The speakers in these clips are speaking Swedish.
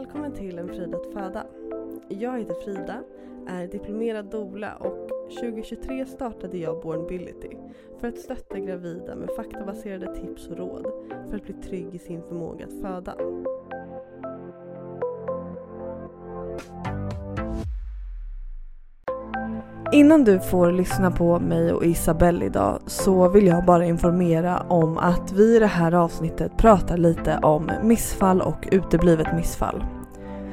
Välkommen till En Frida att föda. Jag heter Frida, är diplomerad doula och 2023 startade jag Bornbility för att stötta gravida med faktabaserade tips och råd för att bli trygg i sin förmåga att föda. Innan du får lyssna på mig och Isabelle idag så vill jag bara informera om att vi i det här avsnittet pratar lite om missfall och uteblivet missfall.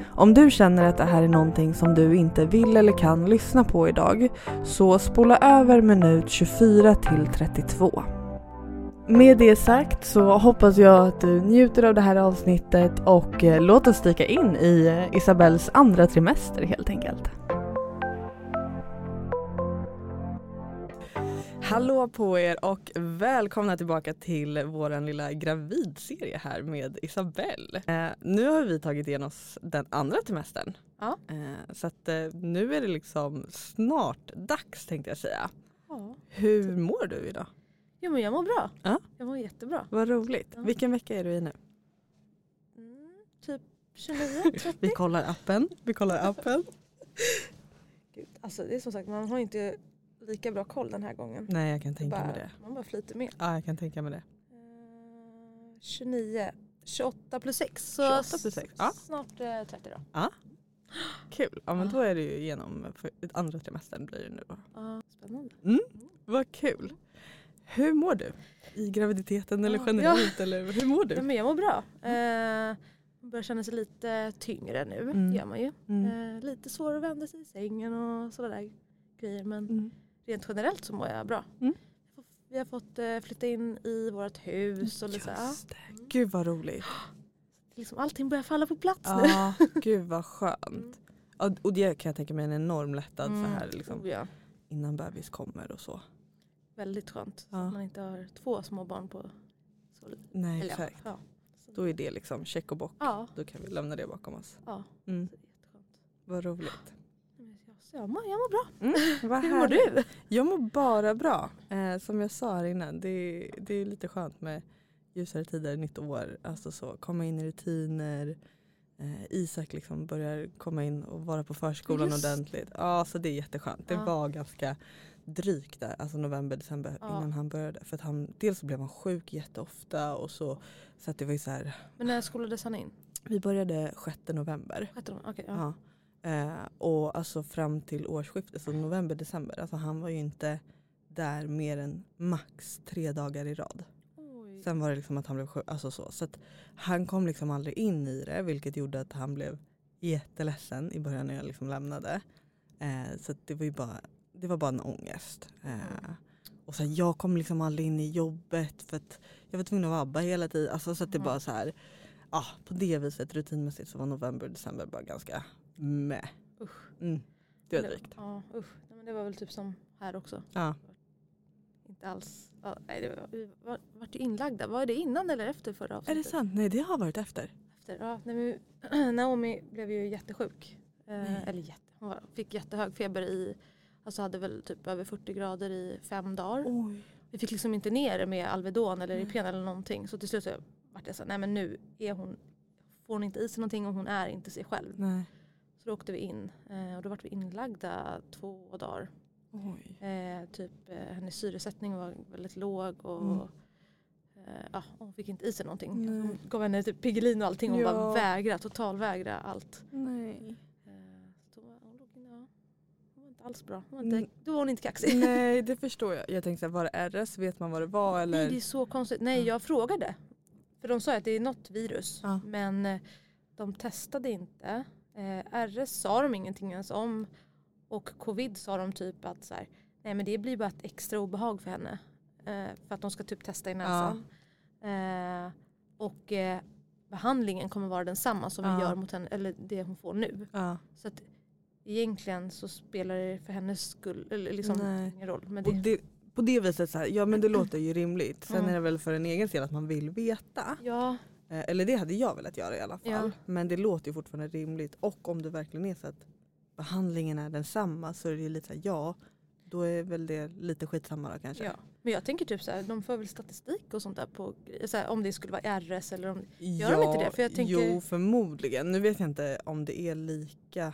Om du känner att det här är någonting som du inte vill eller kan lyssna på idag så spola över minut 24 till 32. Med det sagt så hoppas jag att du njuter av det här avsnittet och eh, låt oss dyka in i eh, Isabells andra trimester helt enkelt. Hallå på er och välkomna tillbaka till vår lilla gravidserie här med Isabelle. Eh, nu har vi tagit igen oss den andra trimestern. Ja. Eh, så att eh, nu är det liksom snart dags tänkte jag säga. Ja. Hur mår du idag? Jo men jag mår bra. Ja. Jag mår jättebra. Vad roligt. Ja. Vilken vecka är du i nu? Mm, typ 29, 30. Vi kollar appen. Vi kollar appen. Gud, alltså det är som sagt man har inte lika bra koll den här gången. Nej jag kan tänka bara, mig det. Man bara flyter med. Ja jag kan tänka mig det. Eh, 29, 28 plus 6. Så 28 plus sex, ja. snart eh, 30 då. Kul. Ja men Ja. då är det ju genom för, andra trimestern blir det nu då. Ja, spännande. Vad kul. Hur mår du? I graviditeten eller Ja. generellt? Eller hur mår Ja, du? men jag mår bra. Eh, man börjar känna sig lite tyngre nu. Mm. gör man ju. Mm. Eh, lite svår att vända sig i sängen och sådana där grejer. Men Mm. Rent generellt så mår jag bra. Mm. Vi har fått eh, flytta in i vårt hus och så här, Just det. Gud vad roligt. liksom allting börjar falla på plats nu. Ja, gud vad skönt. Mm. Ja, och det kan jag tänka mig en enorm lättnad så här liksom, Oh, ja. innan bebis kommer och så. Väldigt skönt. Så Ja. att man inte har två små barn på så. Nej Eller, exakt. Ja. Så- Då är det liksom check och bock. Ja, Då kan vi lämna det bakom oss. ja. Mm. Så. Vad roligt. Så jag, mår, jag mår bra. Mm, vad Hur mår du? Jag mår bara bra. Eh, som jag sa här innan, det, det är lite skönt med ljusare tider, nytt år. Alltså så, komma in i rutiner. Eh, Isak liksom börjar komma in och vara på förskolan Just ordentligt. Ja, så det är jätteskönt. Det Ja. var ganska drygt där, alltså november, december Ja. innan han började. För att han, dels så blev han sjuk jätteofta och så. Så att det var ju så här, Men när skolades han in? vi började 6 november. Sjätte dagen? Okej, ja. Ja. Eh, och alltså fram till årsskiftet, så november, december. Alltså han var ju inte där mer än max tre dagar i rad. Oj. Sen var det liksom att han blev sjuk. Alltså så. så han kom liksom aldrig in i det vilket gjorde att han blev jätteledsen i början när jag liksom lämnade. Eh, så det var ju bara, det var bara en ångest. Eh, och här, jag kom liksom aldrig in i jobbet för att jag var tvungen att vabba hela tiden. Alltså, så att det Mm. bara så här, ja, på det viset rutinmässigt så var november och december bara ganska med. Usch. Mm. Det var drygt. Ja, usch. Nej, men det var väl typ som här också. Ja. Inte alls. Ja, nej, det var, vi var, vart ju inlagda. Var det innan eller efter förra Är avsnittet? det sant? Nej det har varit efter. Efter. Ja, nej, men, Naomi blev ju jättesjuk. Eh, eller jätte, hon var, fick jättehög feber i, alltså hade väl typ över 40 grader i fem dagar. Oj. Vi fick liksom inte ner det med Alvedon eller. Ipren eller någonting. Så till slut så vart jag så här, nej men nu är hon, får hon inte i sig någonting och hon är inte sig själv. Nej. Så då åkte vi in eh, och då vart vi inlagda två dagar. Eh, typ eh, hennes syresättning var väldigt låg och Mm. eh, ja, hon fick inte i sig någonting. Nej. Hon gav henne typ Piggelin och allting och hon Ja. bara vägra, totalvägra allt. Nej. Eh, då, hon, låg inne, ja. hon var inte alls bra. Hon var inte, Mm. Då var hon inte kaxig. Nej det förstår jag. Jag tänkte var det RS? Vet man vad det var eller? Nej det är så konstigt. Nej Ja. jag frågade. För de sa att det är något virus. Ja. Men eh, de testade inte. Eh, RS sa de ingenting ens om. Och covid sa de typ att så här, nej men det blir bara ett extra obehag för henne. Eh, för att de ska typ testa i näsan. Eh, och eh, behandlingen kommer vara densamma som Ja. vi gör mot henne, eller det hon får nu. Ja. Så att egentligen så spelar det för hennes skull eller liksom Nej. ingen roll. Men det, på det viset så här, ja men det låter ju rimligt. Sen Mm. är det väl för en egen del att man vill veta. ja, Eller det hade jag velat göra i alla fall. Ja. Men det låter ju fortfarande rimligt. Och om det verkligen är så att behandlingen är densamma så är det ju lite så här, ja då är väl det lite skitsamma kanske. Ja. Men jag tänker typ så här, de får väl statistik och sånt där på så här, om det skulle vara RS eller om Gör de inte det? För jag tänker- Jo förmodligen. Nu vet jag inte om det är lika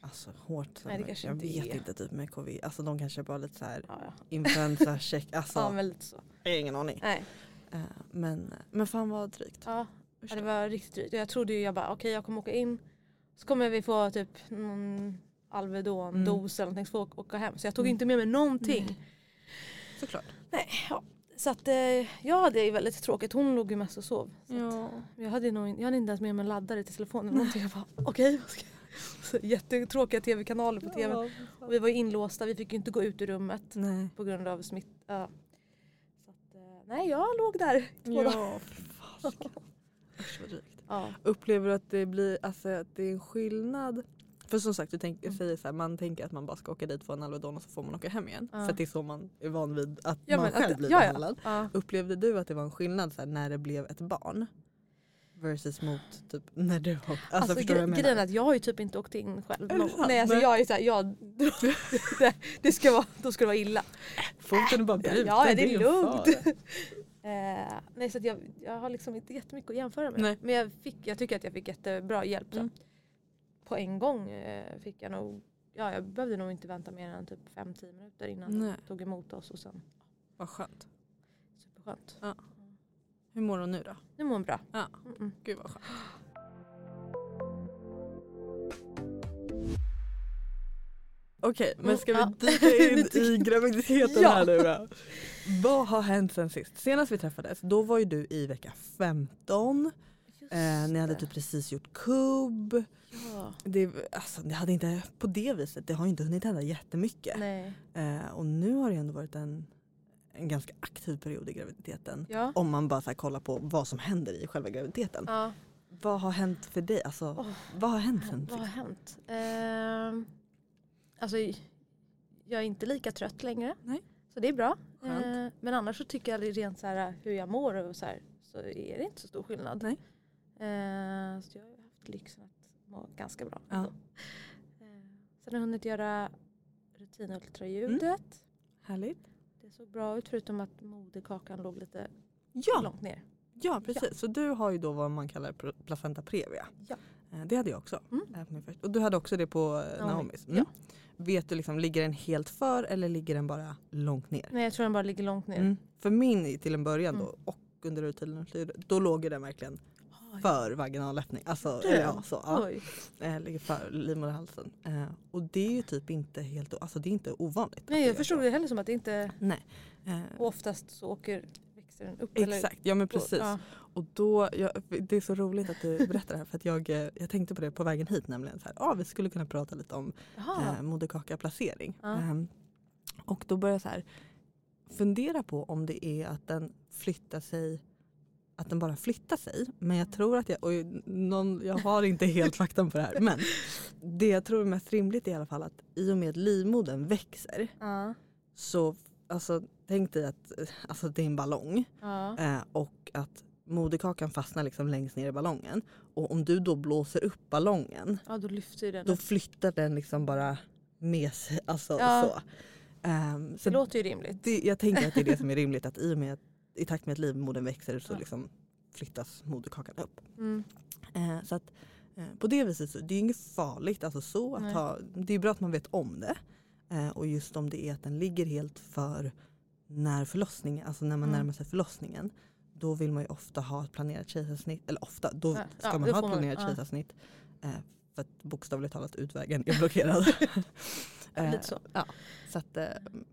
alltså, hårt. Nej, det kanske jag inte vet är. inte typ med covid. Alltså de kanske bara lite så här ja, ja. influensa check. Alltså ja men lite så. jag har ingen aning. Nej. Eh, men, men fan vad drygt. Ja, ja, det var riktigt drygt. Jag trodde ju jag bara okej jag kommer åka in så kommer vi få typ någon Alvedon-dos eller någonting så får åka hem. Så jag tog Mm. inte med mig någonting. Nej. Såklart. Ja. Så att eh, jag hade ju väldigt tråkigt. Hon låg ju mest och sov. Ja. jag, hade nog, jag hade inte ens med mig en laddare till telefonen. eller Någonting. Jag bara okej. så Jättetråkiga tv-kanaler på tv. Och vi var ju inlåsta, vi fick ju inte gå ut ur rummet Nej. på grund av smitt. Ja. Nej jag låg där två dagar. Ja, fy fasiken. Usch vad drygt. Ja. Upplever du att det blir alltså, att det är en skillnad? För som sagt, du tänk, Mm. säger så här, man tänker att man bara ska åka dit få en Alvedon och så får man åka hem igen. Ja. För det är så man är van vid att Ja, man själv att- blir behandlad. Upplevde du att det var en skillnad så här, när det blev ett barn? Versus mot typ när du har... Alltså, Alltså, förstår gre- menar? grejen är att jag har ju typ inte åkt in själv. Är det? Nej alltså jag är såhär, jag, det, det ska vara, då ska det vara illa. Foten är bara bruten, Ja, det är ingen lugnt. fara. Eh, nej så att jag, jag har liksom inte jättemycket att jämföra med. Nej. Men jag, fick, jag tycker att jag fick jättebra hjälp. Så. Mm. På en gång eh, fick jag nog, ja jag behövde nog inte vänta mer än typ 5-10 minuter innan Nej. de tog emot oss och sen Vad skönt. superskönt. Hur mår hon nu då? Nu mår hon bra. Ja. Mm -mm. Gud vad skönt. Okej, men ska vi dyka in i graviditeten Ja. här nu då? Vad har hänt sen sist? Senast vi träffades, då var ju du i vecka 15. Just Eh, ni hade typ precis gjort kubb. Ja. Det, alltså, det hade inte, på det viset, det har ju inte hunnit hända jättemycket. Nej. Eh, och nu har det ändå varit en, en ganska aktiv period i graviditeten. Ja. Om man bara så kollar på vad som händer i själva graviditeten. ja. Vad har hänt för dig? Alltså, Åh, vad har hänt sen Vad har hänt? Ehm, alltså jag är inte lika trött längre. Nej. Så det är bra. Eh, men annars så tycker jag rent så här hur jag mår och så, här, så är det inte så stor skillnad. Nej. Eh, så jag har haft lyxen att må ganska bra. Ja. ändå. Eh, sen har jag hunnit göra rutinultraljudet. Mm. Härligt. Såg bra ut förutom att moderkakan låg lite Ja, långt ner. ja precis. Så du har ju då vad man kallar placenta previa. Ja. Eh, Det hade jag också. Mm. Och du hade också det på Ja, Naomis. Mm. ja. Vet du liksom, ligger den helt för eller ligger den bara långt ner? Nej jag tror den bara ligger långt ner. Mm. För min till en början Mm. då och under rutinultraljudet, då låg den verkligen. För vaginalöppning. Alltså, eller ja, så, ja. Eh, ligger för livmoderhalsen. Eh, och det är ju typ inte helt, alltså det är inte ovanligt. Nej jag förstod det heller som att det inte Nej. Eh, Och oftast så åker, den upp. Exakt, ja men Eller, precis. Ja. Och då, jag, det är så roligt att du berättar det här för att jag, eh, jag tänkte på det på vägen hit nämligen. Så här, ah, vi skulle kunna prata lite om eh, moderkakaplacering. Ja. Ehm, och då börjar jag så här, fundera på om det är att den flyttar sig att den bara flyttar sig. Men jag tror att jag, och någon, jag har inte helt faktan på det här. Men det jag tror är mest rimligt är i alla fall att i och med att livmodern växer Ja. så alltså, tänk dig att alltså, det är en ballong. Ja. Eh, och att moderkakan fastnar liksom längst ner i ballongen. Och om du då blåser upp ballongen ja då då flyttar den liksom bara med sig. Alltså, Ja. så. Ehm, så det låter ju rimligt. det, jag tänker att det är det som är rimligt att i och med att i takt med att livmodern växer så Ja. liksom flyttas moderkakan upp. Mm. Eh, så att eh, på det viset så det är inget farligt alltså så att ha, det är bra att man vet om det. Eh, och just om det är att den ligger helt för när förlossningen, alltså när man Mm. närmar sig förlossningen. Då vill man ju ofta ha ett planerat kejsarsnitt, eller ofta, då Ja, ska ja, man ha ett man, planerat ja. kejsarsnitt. Eh, för att bokstavligt talat utvägen är blockerad. Eh, Lite så. Ja, så att, eh,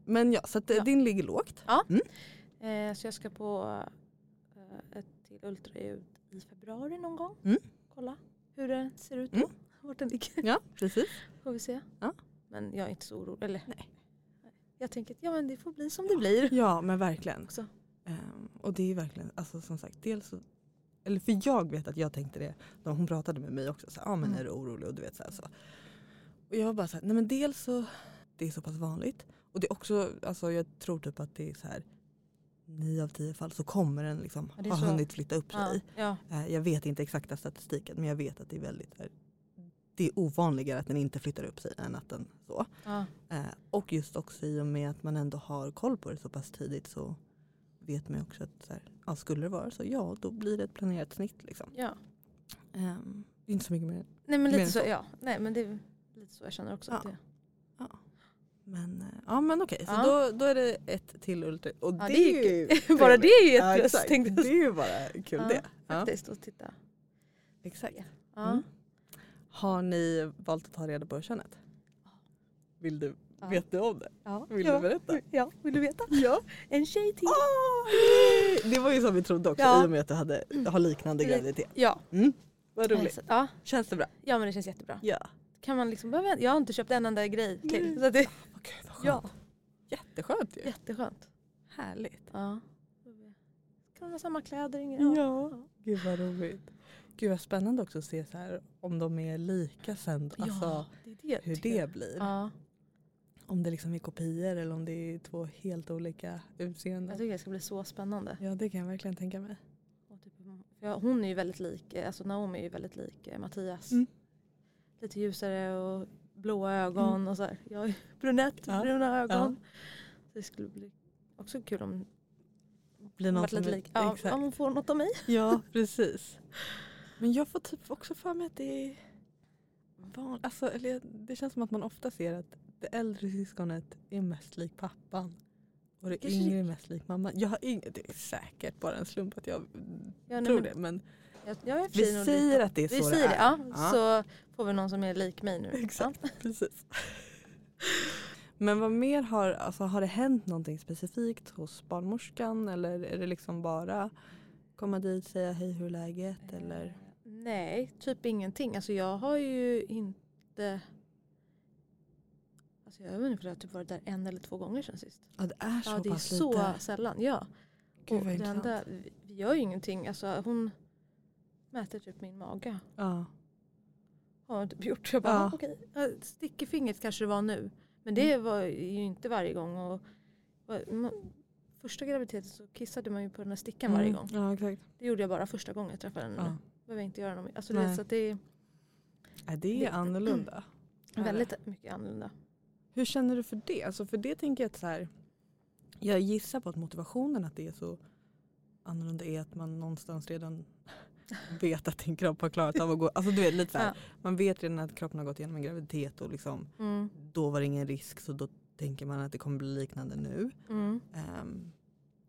men ja, så att eh, Ja. din ligger lågt. Eh, så jag ska på eh, ett till ultraljud i februari någon gång. Mm. Kolla hur det ser ut då. Mm. Vart den ligger. Ja, precis. Får vi se. Ja. Men jag är inte så orolig. Eller, Nej. Jag tänker att ja, men det får bli som det blir. Ja, men verkligen. Också. Ehm, och det är verkligen, alltså som sagt, dels så, eller för jag vet att jag tänkte det, då hon pratade med mig också, så, ah, men Mm. är du orolig? Och du vet så, här, så. Och jag var bara så här, nej men dels så, det är så pass vanligt. Och det är också, alltså jag tror typ att det är så här, nio av tio fall så kommer den liksom Ja, ha så. hunnit flytta upp Ja, sig. ja. Eh, jag vet inte exakta statistiken men jag vet att det är väldigt här, det är ovanligare att den inte flyttar upp sig än att den så. Ja. Eh, och just också i och med att man ändå har koll på det så pass tidigt så vet man ju också att så här, ja, skulle det vara så, ja då blir det ett planerat snitt. Liksom. ja. Är inte så mycket mer. Nej men lite så, så. ja. Nej men det är lite så jag känner också. Att Ja. det, Men, eh, ja, men okej, så Ja. då, då är det ett till ultra. Och Ja, det, det är ju bara det är ju ett ja, plus. exakt. tänkte Det är ju bara kul Ja, det. Faktiskt, att titta. exakt. Mm. Har ni valt att ta reda på könet? Vill du, vet du om det? Ja. Vill du berätta? Ja, vill du veta? Ja. En tjej till. Åh, det var ju som vi trodde också i och med att du hade, har liknande graviditet. Ja. Mm. Vad roligt. Ja. Känns det bra? ja men det känns jättebra. Ja. Kan man liksom, jag har inte köpt en enda grej till. Så att det, Gud vad skönt. ja, Jätteskönt ju. jätteskönt. Härligt. Ja. Kan ha samma kläder? Ingen, Ja. Gud vad roligt. Gud vad spännande också att se så här om de är lika sen. Alltså ja, det är det. hur jag. det blir. Ja, Om det liksom är kopior eller om det är två helt olika jag utseenden. tycker det ska bli så spännande. Ja det kan jag verkligen tänka mig. Typ, jag, hon är ju väldigt lik, alltså Naomi är ju väldigt lik eh, Mattias. Mm. Lite ljusare och blåa ögon och så här. Jag är brunett, Ja. bruna ögon. Så det skulle bli också kul om Blir någon som lite lik. Ja, Exakt. om hon får något av mig. Ja precis. Men jag får typ också för mig att det är van... alltså, eller det känns som att man ofta ser att det äldre syskonet är mest lik pappan. Och det Kanske yngre är mest lik mamman. Jag har ing- det är säkert bara en slump att jag Ja, nej, tror det. Men Jag, jag och vi säger att det är Vi så säger det det, är. ja. Så får vi någon som är lik mig nu. Exakt, precis. Men vad mer har, alltså, har det hänt någonting specifikt hos barnmorskan eller är det liksom bara komma dit, säga hej hur är läget Ja. eller? Eh, Nej, typ ingenting. Alltså jag har ju inte... Alltså jag vet inte för jag har typ varit där en eller två gånger sen sist. Ja det är så Ja, det är pass så lite. sällan. Ja. Gud Och vad intressant. vi, vi gör ju ingenting. Alltså hon mäter typ min mage. Ja. Har hon typ gjort. Jag bara, Ja. okej. Ja, Stick i fingret kanske det var nu. Men det Mm. var ju inte varje gång. Och, första graviditeten så kissade man ju på den här stickan varje Mm, gång. Ja exakt. Det gjorde jag bara första gången jag träffade henne. Ja. Behöver inte göra något. Alltså, det, så det är Ja, det är Det- annorlunda. väldigt mycket annorlunda. Hur känner du för det? Alltså för det tänker jag att så här, jag gissar på att motivationen att det är så annorlunda är att man någonstans redan vet att din kropp har klarat av att gå, alltså du vet lite så här, Ja. man vet redan att kroppen har gått igenom en graviditet och liksom Mm. då var det ingen risk så då tänker man att det kommer bli liknande nu. Mm. Ehm,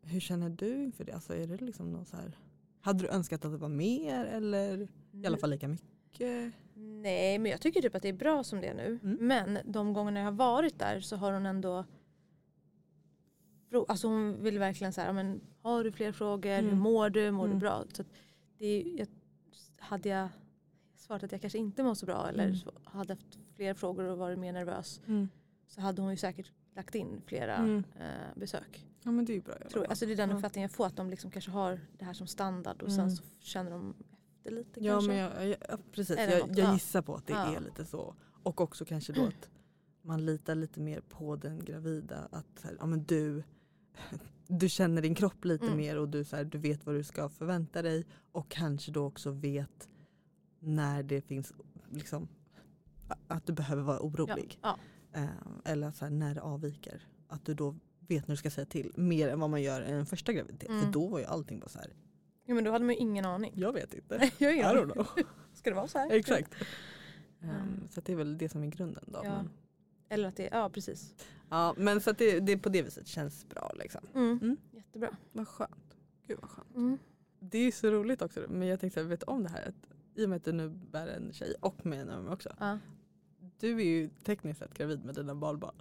hur känner du inför det? Alltså är det liksom någon så här, hade du önskat att det var mer eller i alla fall lika mycket? Nej men jag tycker typ att det är bra som det är nu. Mm. Men de gångerna jag har varit där så har hon ändå Alltså hon vill verkligen så här, "Ja, men har du fler frågor? Hur Mm. mår du? Mår Mm. du bra? Så det jag, hade jag svarat att jag kanske inte mår så bra eller Mm. hade haft fler frågor och varit mer nervös Mm. så hade hon ju säkert lagt in flera Mm. eh, besök. Ja men det är ju bra. Tror jag. Alltså det är den Ja. uppfattningen jag får att de liksom kanske har det här som standard och Mm. sen så känner de efter lite Ja kanske. men jag, jag, ja, precis, jag, jag ja. gissar på att det är lite så. Och också kanske då att man litar lite mer på den gravida. Att här, ja, men du, du känner din kropp lite Mm. mer och du, så här, du vet vad du ska förvänta dig. Och kanske då också vet när det finns liksom, att du behöver vara orolig. Ja. Eh, eller så här, när det avviker. Att du då vet när du ska säga till. Mer än vad man gör i en första graviditet. För Mm. då var ju allting bara så här. ja men då hade man ju ingen aning. jag vet inte. Jag I don't know. Ska det vara så här? Exakt. Mm. Um, så det är väl det som är grunden då. Ja. Men, Eller att det, ja precis. ja, men så att det, det på det viset känns bra liksom. Mm. Mm. Jättebra. Vad skönt. Gud vad skönt. Mm. Det är så roligt också. Men jag tänkte, vet du om det här? Att, I och med att du nu bär en tjej och med en också. Ja. Du är ju tekniskt sett gravid med dina barnbarn.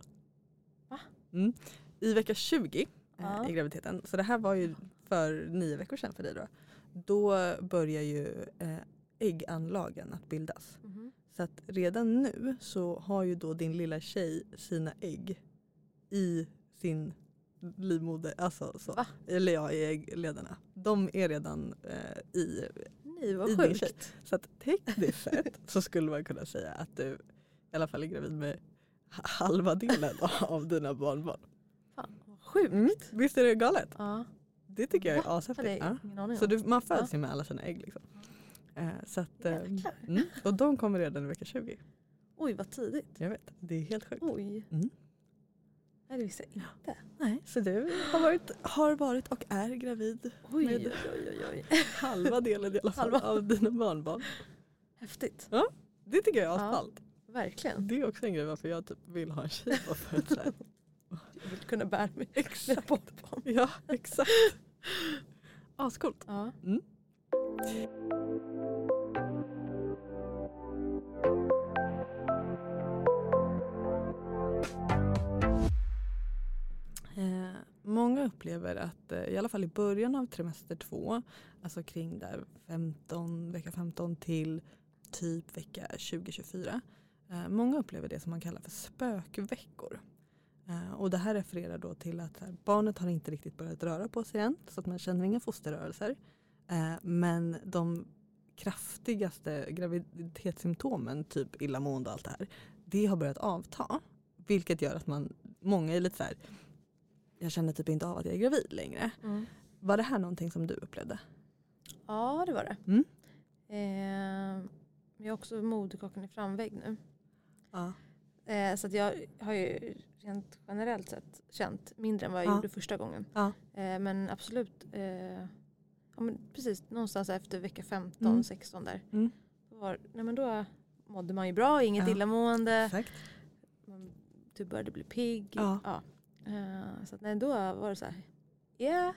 Va? Mm. I vecka 20 Ja. eh, i graviditeten. Så det här var ju för nio veckor sedan för dig då. Då börjar ju eh, ägganlagen att bildas. Mhm. Så att redan nu så har ju då din lilla tjej sina ägg i sin livmoder. Alltså så. Va? Eller ja, i äggledarna. De är redan eh, i. Nej vad I din tjej. sjukt. Så att tekniskt sett så skulle man kunna säga att du i alla fall är gravid med ha- halva delen av dina barnbarn. Fan vad sjukt. Mm. Visst är det galet? Ja. Det tycker jag är ashäftigt. Ja. Så du, man föds ju med alla sina ägg. Liksom. Eh, så att, eh, Jäklar. mm, och de kommer redan i vecka 20. Oj vad tidigt. Jag vet, det är helt sjukt. Oj. Mm. Nej det visste jag inte. Nej, så du har varit, har varit och är gravid Oj Med- oj oj oj. halva delen i alla fall Halva. av dina barnbarn. Häftigt. Det tycker jag är Ja. asballt. Verkligen. Det är också en grej varför jag typ vill ha en tjej. För att, så här, Jag vill kunna bära mig. exakt. Ja, exakt. Ascoolt. Ja. Mm. Eh, många upplever att eh, i alla fall i början av trimester två, alltså kring där 15, vecka 15 till typ vecka 2024. Eh, många upplever det som man kallar för spökveckor. Eh, och det här refererar då till att här, barnet har inte riktigt börjat röra på sig än så att man känner inga fosterrörelser. Eh, men de kraftigaste graviditetssymptomen, typ illamående och allt det här, det har börjat avta. Vilket gör att man, många är lite så här, jag känner typ inte av att jag är gravid längre. Mm. Var det här någonting som du upplevde? ja det var det. Mm. Eh, jag har också moderkakan i framvägg nu. Ja. Eh, så att jag har ju rent generellt sett känt mindre än vad jag Ja. gjorde första gången. Ja. Eh, men absolut, eh, ja, men precis någonstans efter vecka 15, Mm. 16 där. Mm. Då, var, nej, men då mådde man ju bra, inget Ja. illamående. Exakt. Man typ började bli pigg. Ja. Eh, så att, nej, då var det så här, ja,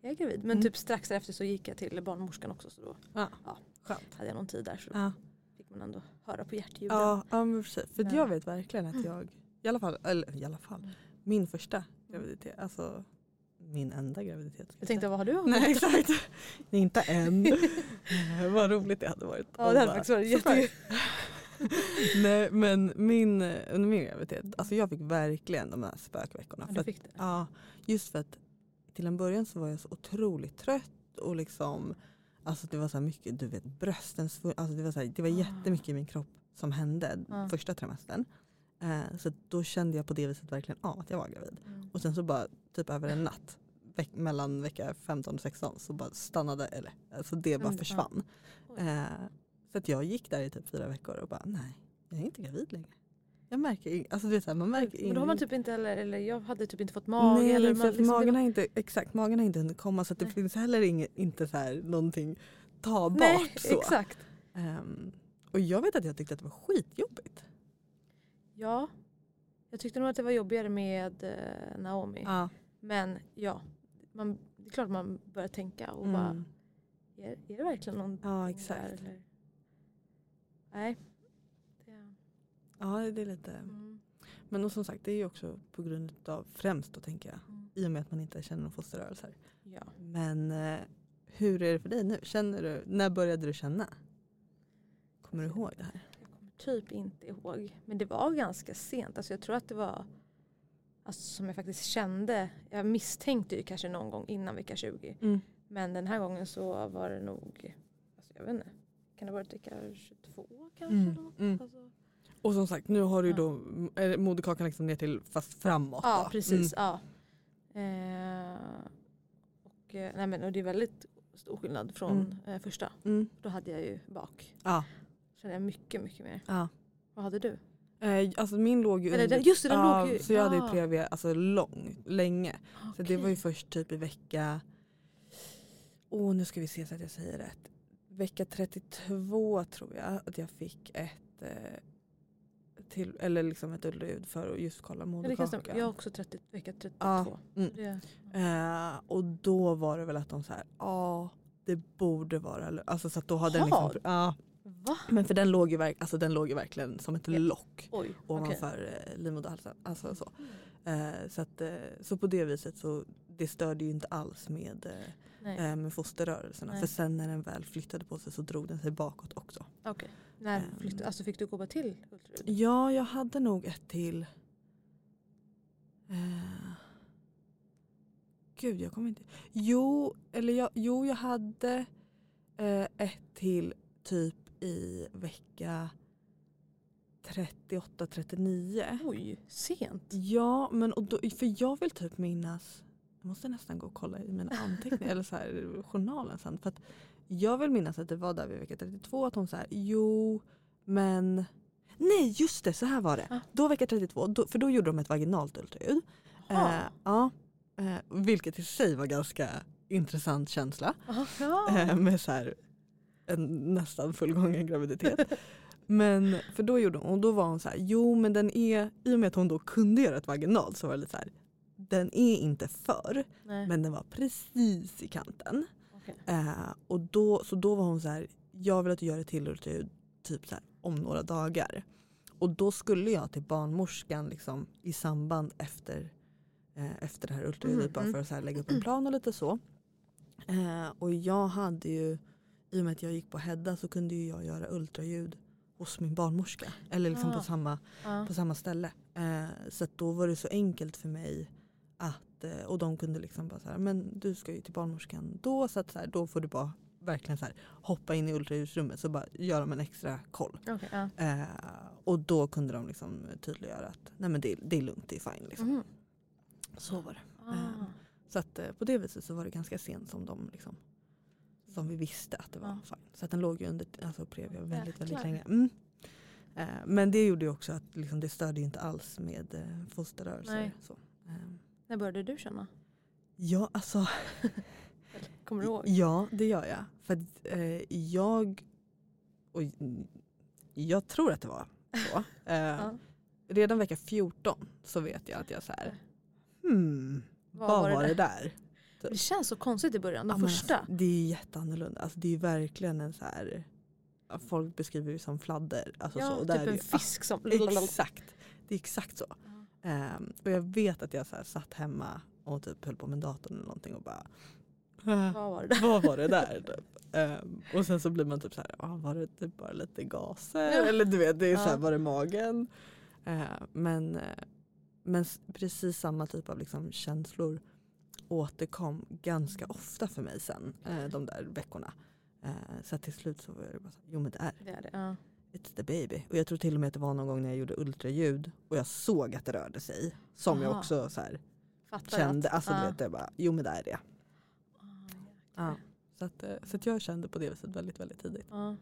jag är gravid. Men Mm. typ strax därefter så gick jag till barnmorskan också så då Ja. Ja. Skönt. hade jag någon tid där så Ja. fick man ändå höra på hjärtljuden. Ja, ja men precis. För Ja. jag vet verkligen att jag, i alla fall, eller i alla fall, Mm. min första graviditet, alltså min enda graviditet. Jag tänkte vad har du? Nej exakt, inte än. Vad roligt det hade varit. Ja det hade faktiskt varit surprise. jätte... Nej men min, under min graviditet, alltså jag fick verkligen de här spökveckorna. Ja, du att, fick det. ja, just för att till en början så var jag så otroligt trött och liksom Alltså det var så mycket, du vet brösten, alltså det var, så här, det var Ah. jättemycket i min kropp som hände Ja. första trimestern. Eh, så då kände jag på det viset verkligen av att jag var gravid. Mm. Och sen så bara typ över en natt veck- mellan vecka 15 och 16 så bara stannade, eller alltså det bara Mm, ja. försvann. Eh, så att jag gick där i typ fyra veckor och bara nej, jag är inte gravid längre. Jag märker alltså är så här, man märker Men då har man typ inte heller, eller jag hade typ inte fått mage. Nej, eller för liksom- magen har inte, exakt, magen har inte hunnit komma så det finns heller inget, inte så här någonting tagbart. Nej så. exakt. Ehm, och jag vet att jag tyckte att det var skitjobbigt. Ja. Jag tyckte nog att det var jobbigare med eh, Naomi. Ja. Men ja, man, det är klart man börjar tänka och bara, Mm. är, är det verkligen någon Ja exakt. eller? Nej. Det, Ja det är lite. mm, Men och som sagt det är ju också på grund av främst då tänker jag. mm, I och med att man inte känner någon fosterrörelser. ja. Men eh, hur är det för dig nu? Känner du, när började du känna? Kommer du ihåg det här? Typ inte ihåg. Men det var ganska sent. Alltså jag tror att det var alltså, som jag faktiskt kände. Jag misstänkte ju kanske någon gång innan vecka 20. Mm. Men den här gången så var det nog, alltså jag vet inte, kan det ha varit vecka 22 kanske? Mm, mm. Alltså, Och som sagt nu har du ju då moderkakan liksom ner till fast framåt. ja då. precis, ja. Eh, och, eh, nej men, och det är väldigt stor skillnad från Mm. eh, första. Mm. Mm. Då hade jag ju bak. Ja. Kände jag mycket, mycket mer. ja. Vad hade du? Eh, alltså min låg ju Eller under- den- just det, den ja, låg ju- Så jag hade ju ja. PV alltså lång, länge. Så det var ju först typ i vecka, åh nu ska vi se så att jag säger rätt. Vecka 32 tror jag att jag fick ett eh, till, eller liksom ett ultraljud för att just kolla Ja, moderkakan. Jag har också 30, vecka 32. Ja, mm. Det, Eh, och då var det väl att de så här, ja det borde vara, lö-" alltså så att då hade den Har? liksom, ja. Va? Men för den låg ju, verk, alltså, den låg ju verkligen som ett lock Oj, ovanför eh, livmoderhalsen. Alltså så. Eh, så, att, eh, så på det viset så det störde ju inte alls med, eh, eh, med fosterrörelserna. Nej. För sen när den väl flyttade på sig så drog den sig bakåt också. okej. När ehm. flyttade, alltså fick du gå till ultraljud? Ja, jag hade nog ett till. Eh, gud, jag kommer inte... Jo, eller jag, jo, jag hade eh, ett till typ i vecka 38-39. Oj, sent. Ja, men och då, för jag vill typ minnas, jag måste nästan gå och kolla i mina anteckningar eller så här, journalen sen. För att Jag vill minnas att det var där vid vecka 32 att hon sa jo men Nej just det, så här var det. Ja. Då vecka 32, då, för då gjorde de ett vaginalt ultraljud. Jaha. Eh, ja, eh, vilket i sig var ganska intressant känsla. Eh, med så här, en nästan fullgången graviditet. men för då gjorde hon, och då var hon så här, jo men den är, i och med att hon då kunde göra ett vaginalt så var det lite så här, den är inte för Nej. men den var precis i kanten. Okej. Eh, och då, så då var hon så här, jag vill att du gör ett till ultraljud typ så här, om några dagar. Och då skulle jag till barnmorskan liksom, i samband efter, eh, efter det här ultraljudet Mm, bara mm. för att så här, lägga upp en plan och lite så. Eh, och jag hade ju, i och med att jag gick på Hedda så kunde ju jag göra ultraljud hos min barnmorska. Eller liksom Ah. på, samma, Ja. på samma ställe. Eh, så då var det så enkelt för mig att, eh, och de kunde liksom bara så här, men du ska ju till barnmorskan då så att så här, då får du bara verkligen så här, hoppa in i ultraljudsrummet så bara gör de en extra koll. Okej, ja. Eh, och då kunde de liksom tydliggöra att nej men det, det är lugnt, det är fine. Liksom. Mhm. Så var det. Ah. Så att eh, på det viset så var det ganska sent som de liksom, som vi visste att det var Ja. fine. Så att den låg ju under alltså, Previa väldigt, väldigt länge. Mm. Eh, men det gjorde ju också att liksom, det störde ju inte alls med eh, fosterrörelser. Nej. Så. Eh, När började du känna? ja, alltså. Kommer du ihåg? Ja, det gör jag. För att, eh, jag, och jag tror att det var så. Eh, Ja. Redan vecka 14 så vet jag att jag så här, hmm, vad, var det, där? Det känns så konstigt i början, de Ja, men första. Alltså, det är jätteannorlunda. Alltså, det är verkligen en så här, ja, folk beskriver det som fladder. Alltså, ja, så, och där typ är en det- fisk som... Ja, exakt, det är exakt så. Ja. Ehm, och jag vet att jag så här, satt hemma och typ höll på med datorn eller någonting och bara "Ah, Vad var det där? vad var det där? Typ. Ehm, och sen så blir man typ så här, ah, var det typ bara lite gaser? Ja. Eller du vet, det är så här, Ja. var det magen? Ehm, men eh, men precis samma typ av liksom känslor återkom ganska ofta för mig sen eh, de där veckorna. Eh, så till slut så var det bara så jo men det är Det är det. Ja. It's the baby. Och jag tror till och med att det var någon gång när jag gjorde ultraljud och jag såg att det rörde sig. Som jag Aha. också så här, kände. att, Alltså ja. du vet, jag bara, jo men det är det. Ah. Ja. Så, att, eh, så att jag kände på det viset väldigt, väldigt tidigt. Ja.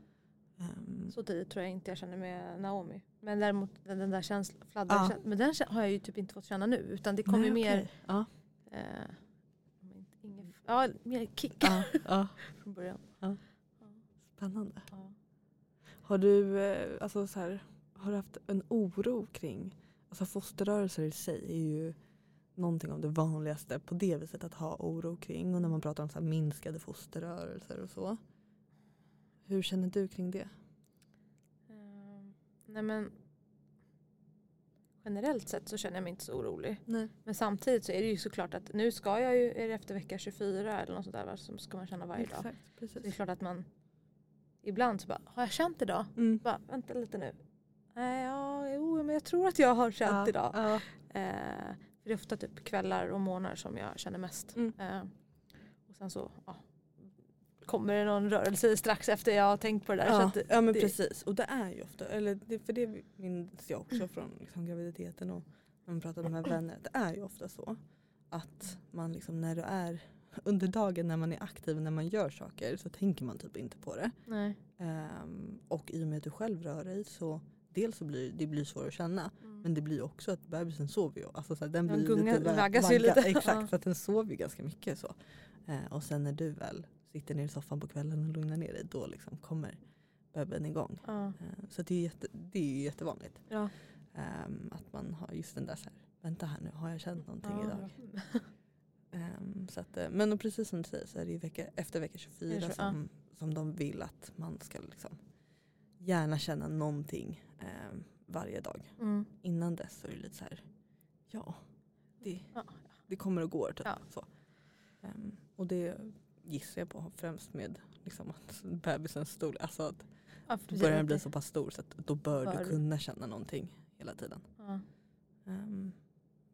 Ehm, Så tidigt tror jag inte jag känner med Naomi. Men däremot den, där känslan, fladdrar, Ja. men den har jag ju typ inte fått känna nu. Utan det kommer mer, okej. Ja, eh, ja, mer kick ja, ja. från början. Ja. Spännande. Har du, eh, alltså så här, har du haft en oro kring, alltså fosterrörelser i sig är ju någonting av det vanligaste på det viset att ha oro kring. Och när man pratar om så minskade fosterrörelser och så. Hur känner du kring det? Ehm, nej men generellt sett så känner jag mig inte så orolig. Nej. Men samtidigt så är det ju såklart att nu ska jag ju, är det efter vecka 24 eller något sånt där som ska man känna varje dag. Exakt, Så det är precis. klart att man ibland så bara, har jag känt idag? Mm. Bara, vänta lite nu. Nej, ja, jo, men jag tror att jag har känt Ja, idag. Ja, Eh, för det är ofta typ kvällar och morgnar som jag känner mest. Mm. Eh, och sen så ja, kommer det någon rörelse strax efter jag har tänkt på det där. Så ja, att, ja men det- precis. Och det är ju ofta, eller det, för det minns jag också från liksom, graviditeten och när man pratar med vänner. Det är ju ofta så att man liksom när du är under dagen när man är aktiv när man gör saker så tänker man typ inte på det. Ehm, och i och med att du själv rör dig så dels så blir det blir svårare att känna Mm. men det blir också att bebisen sover ju. Alltså så här, den Den blir gungar- lite vaggas ju lite. Exakt, Ja. så att den sover ju ganska mycket så. Eh, och sen när du väl sitter ner i soffan på kvällen och lugnar ner dig då liksom kommer bebisen igång. Ja. Eh, så det är, jätte, det är ju jättevanligt. Ja. ehm, att man har just den där så här, vänta här nu, har jag känt någonting Ja. idag? Ehm, så att, eh, men och precis som du säger så är det ju vecka, efter vecka 24 Är det så? som, som de vill att man ska liksom gärna känna någonting ehm, varje dag. Mm. Innan dess så är det lite så här, ja, det, det kommer och går. Typ, så. Och det gissar jag på främst med liksom, att bebisens storlek. Alltså att Ja, börjar den bli så pass stor så att då bör, Bör du kunna känna någonting hela tiden. Ja. Ehm,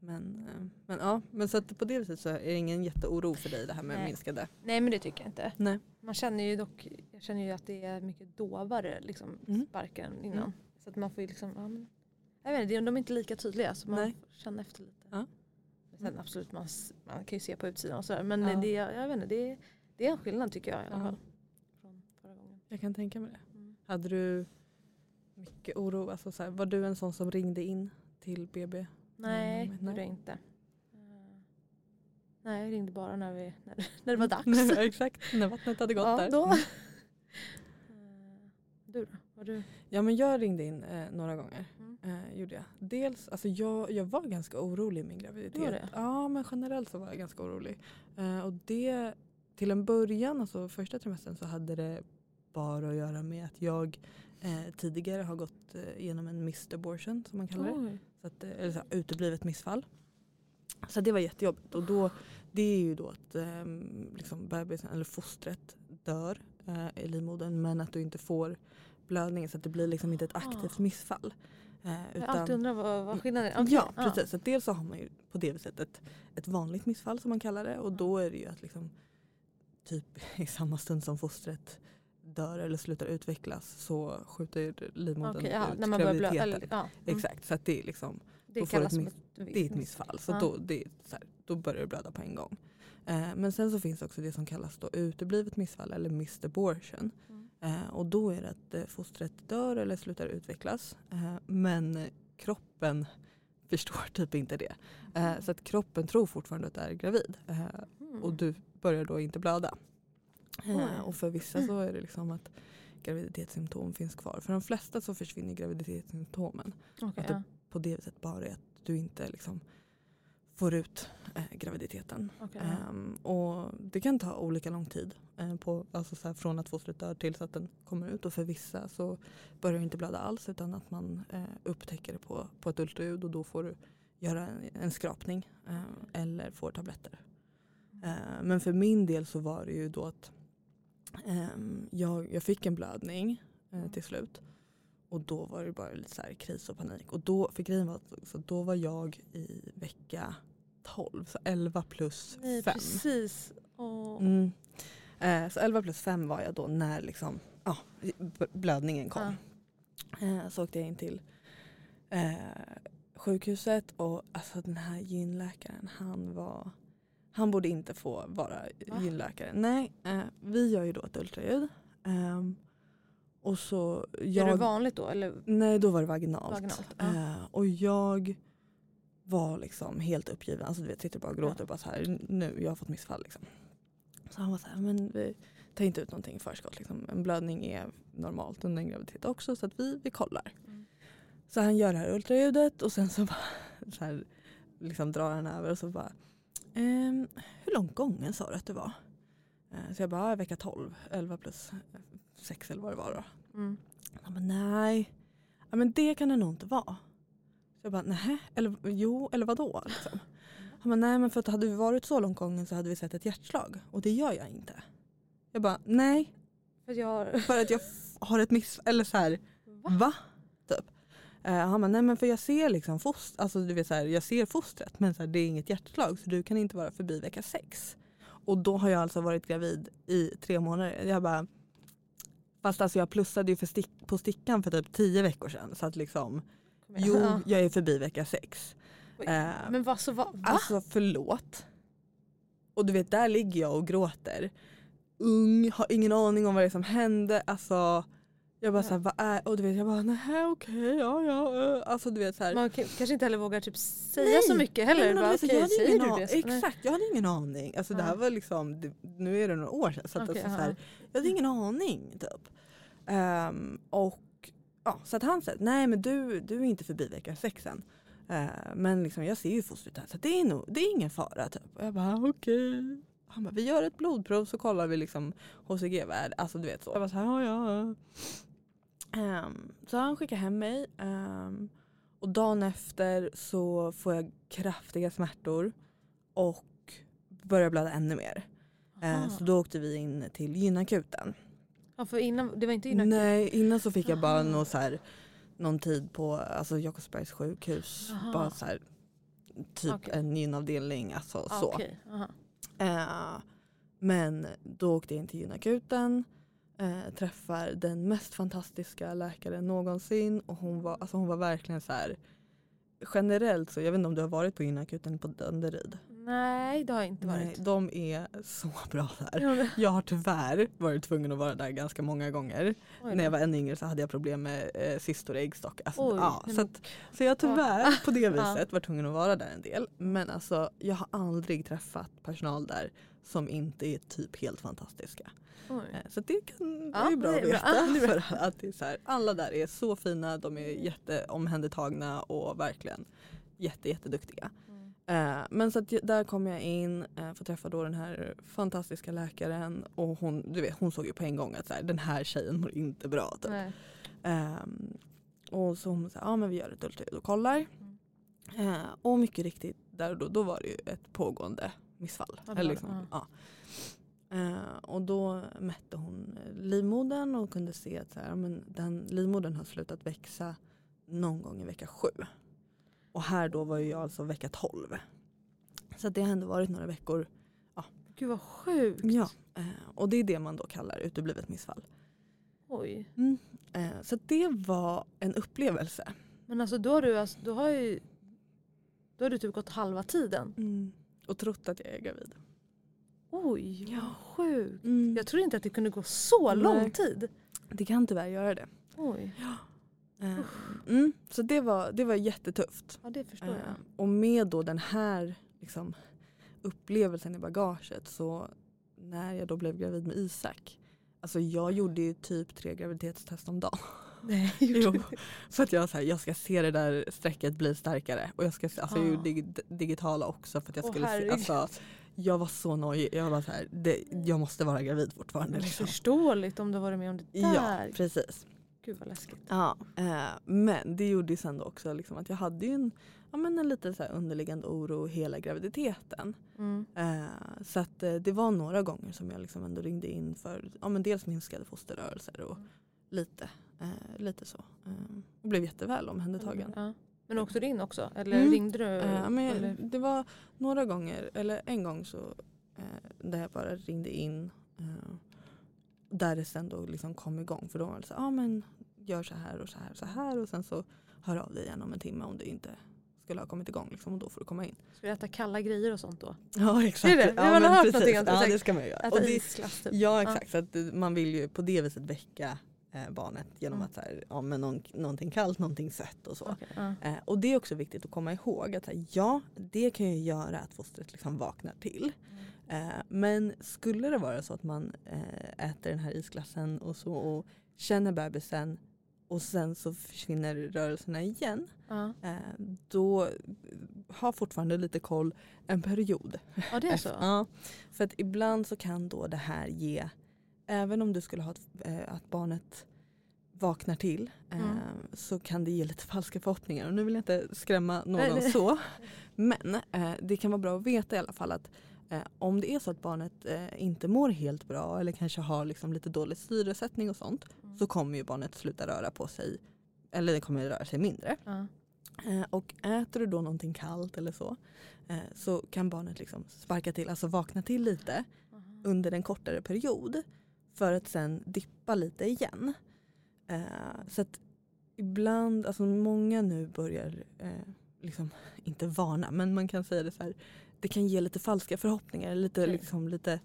men, ehm, men ja, men så att på det viset så är det ingen jätteoro för dig det här med Nej. minskade. Nej men det tycker jag inte. Nej. Man känner ju dock, jag känner ju att det är mycket dovare liksom, Mm. sparken innan. Mm. Så att man får ju liksom, ja, men, jag vet inte, de är inte lika tydliga så man Nej. får känna efter lite. Ja. Men sen absolut, man, man kan ju se på utsidan och sådär. Men Ja. det, jag vet inte, det, det är en skillnad tycker jag i alla fall. jag kan tänka mig det. Mm. Hade du mycket oro? Alltså så här, var du en sån som ringde in till BB? Nej, Mm, det gjorde jag inte. Eh, Nej, jag ringde bara när, vi, när, när det var dags. Exakt, när vattnet hade gått ja, där. då. Mm. Eh, Du då? Var du? Ja men jag ringde in eh, några gånger. Mm. Eh, gjorde jag. Dels, alltså jag, jag var ganska orolig i min graviditet. Var det? Ja men generellt så var jag ganska orolig. Eh, och det till en början, alltså första trimestern så hade det bara att göra med att jag eh, tidigare har gått eh, igenom en missed abortion som man kallar det. Så att, eh, eller så här, uteblivet missfall. Så det var jättejobbigt och då, det är ju då att eh, liksom bebisen, eller fostret dör eh, i livmodern men att du inte får blödning så att det blir liksom inte ett aktivt Ah. missfall. Eh, Jag har alltid undrat vad, vad skillnaden är. Okej, Ja precis, så att dels så har man ju på det viset ett, ett vanligt missfall som man kallar det och då är det ju att liksom typ i samma stund som fostret dör eller slutar utvecklas så skjuter livmodern Okej, ja, ut när man börjar blöda. graviditeten. Eller, ja. mm. Exakt, så att det är liksom Det kallas ett miss- ett, det är ett missfall. Så, Ja. då, det så här, då börjar det blöda på en gång. Eh, men sen så finns också det som kallas då uteblivet missfall eller missed abortion. Mm. Eh, och då är det att eh, fostret dör eller slutar utvecklas. Eh, men kroppen förstår typ inte det. Eh, så att kroppen tror fortfarande att du är gravid. Mm. och du börjar då inte blöda. Eh, och för vissa så är det liksom att graviditetssymptom finns kvar. För de flesta så försvinner graviditetssymptomen Okej, att det- ja. på det viset bara är att du inte liksom får ut eh, graviditeten. Okej, ja. Ehm, och det kan ta olika lång tid eh, på, alltså så här, från att fostret dör tills att den kommer ut. Och för vissa så börjar det inte blöda alls utan att man eh, upptäcker det på, på ett ultraljud och då får du göra en, en skrapning eh, eller får tabletter. Eh, men för min del så var det ju då att ehm, jag, jag fick en blödning eh, till slut. Och då var det bara lite så här kris och panik. Och då, för grejen var att så då var jag i vecka 12, så 11 plus Nej, 5. precis. Mm. Eh, så 11 plus 5 var jag då när liksom, b- blödningen kom. Eh, så åkte jag in till eh, sjukhuset och alltså den här gynläkaren han var han borde inte få vara Va? gynläkare. Nej, eh, vi gör ju då ett ultraljud. Ehm, och så Är det jag, vanligt då? Eller? Nej då var det vaginalt. Vaginalt, ja. Eh, och jag var liksom helt uppgiven. Alltså du vet sitter bara och gråter Ja. bara så här nu jag har fått missfall liksom. Så han var så här, men vi tar inte ut någonting i förskott. Liksom. En blödning är normalt under en graviditet också så att vi, vi kollar. Mm. Så han gör det här ultraljudet och sen så, bara, så här, liksom drar han över och så bara ehm, hur långt gången sa du att det var? Eh, så jag bara, "Ja, vecka 12, 11 plus 6 eller vad det var då. Mm. Han bara, nej, ja, men det kan det nog inte vara. Så jag bara, nej, eller jo, eller vadå? Liksom. Han bara, nej men för att hade vi varit så långt gången så hade vi sett ett hjärtslag och det gör jag inte. Jag bara, nej, För jag... för att jag har ett miss, eller så här, Va? va? Typ. Eh, han bara, nej men för jag ser liksom foster, alltså du vet så här, jag ser fostret men så här, det är inget hjärtslag så du kan inte vara förbi vecka sex. Och då har jag alltså varit gravid i tre månader. Jag bara, fast alltså jag plussade ju för stick, på stickan för typ tio veckor sedan så att liksom, jo Ja. jag är förbi vecka sex. Oj. Eh, Men vad så va? va? Alltså förlåt. Och du vet där ligger jag och gråter. Ung, har ingen aning om vad det är som hände. Alltså jag bara Ja. såhär, vad är, och du vet jag bara nej okej ja ja. eh." Alltså du vet såhär. Man kanske inte heller vågar typ säga Nej. så mycket Nej, heller. men bara, okej, jag hade säger ingen du det? Nej. Exakt, jag hade ingen aning. Alltså det här Ja. var liksom, det, nu är det några år sedan. Så, att, Okej, alltså, ja. så här, jag hade ingen aning typ. Ehm, och ja, så att han sa, nej men du, du är inte förbi vecka sex än. Eh, men liksom, jag ser ju fostret här så det, är nog, det är ingen fara typ. Och jag bara okej. Han bara, vi gör ett blodprov så kollar vi liksom HCG-värde. Alltså du vet så. Jag bara så här, ja ja. Ehm, så han skickar hem mig. ehm, och dagen efter så får jag kraftiga smärtor och börjar blöda ännu mer. Aha. så då åkte vi in till gynakuten. Ja, för innan, det var inte innan Nej, innan så fick jag bara någon, så här, någon tid på alltså, Jakobsbergs sjukhus. Aha. Bara så här, typ Okej. en gynavdelning. Alltså, Ah, så. Eh, men då åkte jag in till gynakuten. Eh, träffar den mest fantastiska läkaren någonsin. Och hon var, alltså hon var verkligen så här. Generellt så, jag vet inte om du har varit på gynakuten på Danderyd. Nej det har jag inte Nej, varit. de är så bra där. Jag har tyvärr varit tvungen att vara där ganska många gånger. När jag var ännu yngre så hade jag problem med eh, cystor och äggstock. Alltså, ja, nej så, att, så jag har tyvärr på det Ja. viset varit tvungen att vara där en del. Men alltså jag har aldrig träffat personal där som inte är typ helt fantastiska. Oj. Eh, Så det, kan, det Ja, är bra det är att bra. veta. För att det är så här, alla där är så fina, de är jätteomhändertagna och verkligen jätte, jätteduktiga. Mm. Eh, men så där kom jag in, eh, får träffa då den här fantastiska läkaren och hon, du vet, hon såg ju på en gång att så här, den här tjejen mår inte bra. Typ. Ehm, och så hon sa, ja men vi gör ett ultraljud och kollar. Eh, och mycket riktigt, där och då, då var det ju ett pågående missfall. Ja, Eller liksom, ja. Eh, och då mätte hon livmodern och kunde se att så här, ja, men den livmodern har slutat växa någon gång i vecka sju. Och här då var ju jag alltså vecka 12. Så det har ändå varit några veckor. Gud vad sjukt. Ja. Eh, och det är det man då kallar uteblivet missfall. Oj. Eh, så att det var en upplevelse. Men alltså då har du, alltså, då har ju, då har du typ gått halva tiden. Och trott att jag är gravid. Oj Ja. vad sjukt. Mm. Jag trodde inte att det kunde gå så Nej. lång tid. Det kan tyvärr göra det. Oj. Eh, mm, så det var, det var jättetufft. Ja det förstår Eh, jag. och med då den här liksom, upplevelsen i bagaget så när jag då blev gravid med Isak. Alltså jag gjorde ju typ tre graviditetstest om dagen. Nej, Jo, för att jag, så här, jag ska se det där strecket bli starkare. Och jag ska se, alltså jag Ah. gjorde dig, digitala också för att jag skulle se. herregud. Alltså, jag var så nojig. Jag var så här, det, jag måste vara gravid fortfarande. Liksom. Förståeligt om du varit med om det där. Ja, precis. Gud vad läskigt. Ja, eh, men det gjorde ju sen då också liksom att jag hade ju en, ja, men en lite så underliggande oro hela graviditeten. Mm. Eh, så att eh, det var några gånger som jag liksom ändå ringde in för ja, men dels minskade fosterrörelser och Mm. Lite, eh, lite så. Eh, och blev jätteväl omhändertagen. Ja. Men åkte du in också? Eller Mm. ringde du? Eh, men eller? det var några gånger, eller en gång så eh, där jag bara ringde in eh, där det sen då liksom kom igång. För då var det så ja ah, men gör så här och så här och så här och sen så hör av dig igen om en timme om det inte skulle ha kommit igång liksom, och då får du komma in. Ska du äta kalla grejer och sånt då? Ja exakt. Det. Ja, Man har hört precis. någonting om det. Ja det ska man ju göra. Äta isglass typ? ja exakt, så att eh, man vill ju på det viset väcka eh, barnet genom Mm. att så här, ja, men någon, någonting kallt, någonting sött och så. Okej, ja. Eh, och det är också viktigt att komma ihåg att här, ja, det kan ju göra att fostret liksom vaknar till. Eh, men skulle det vara så att man eh, äter den här isglassen och så och känner bebisen och sen så försvinner rörelserna igen. Eh, då ha fortfarande lite koll en period. ja det är så? Ja, för att ibland så kan då det här ge, även om du skulle ha ett, eh, att barnet vaknar till Mm. så kan det ge lite falska förhoppningar. Och nu vill jag inte skrämma någon Nej, nej. så. Men eh, det kan vara bra att veta i alla fall att eh, om det är så att barnet inte mår helt bra eller kanske har liksom lite dålig syresättning och sånt Mm. så kommer ju barnet sluta röra på sig eller det kommer röra sig mindre. Eh, och äter du då någonting kallt eller så så kan barnet liksom sparka till, alltså vakna till lite under en kortare period för att sen dippa lite igen. Eh, så att ibland, alltså många nu börjar, eh, liksom, inte varna, men man kan säga det så här, det kan ge lite falska förhoppningar, lite, Okej. liksom, lite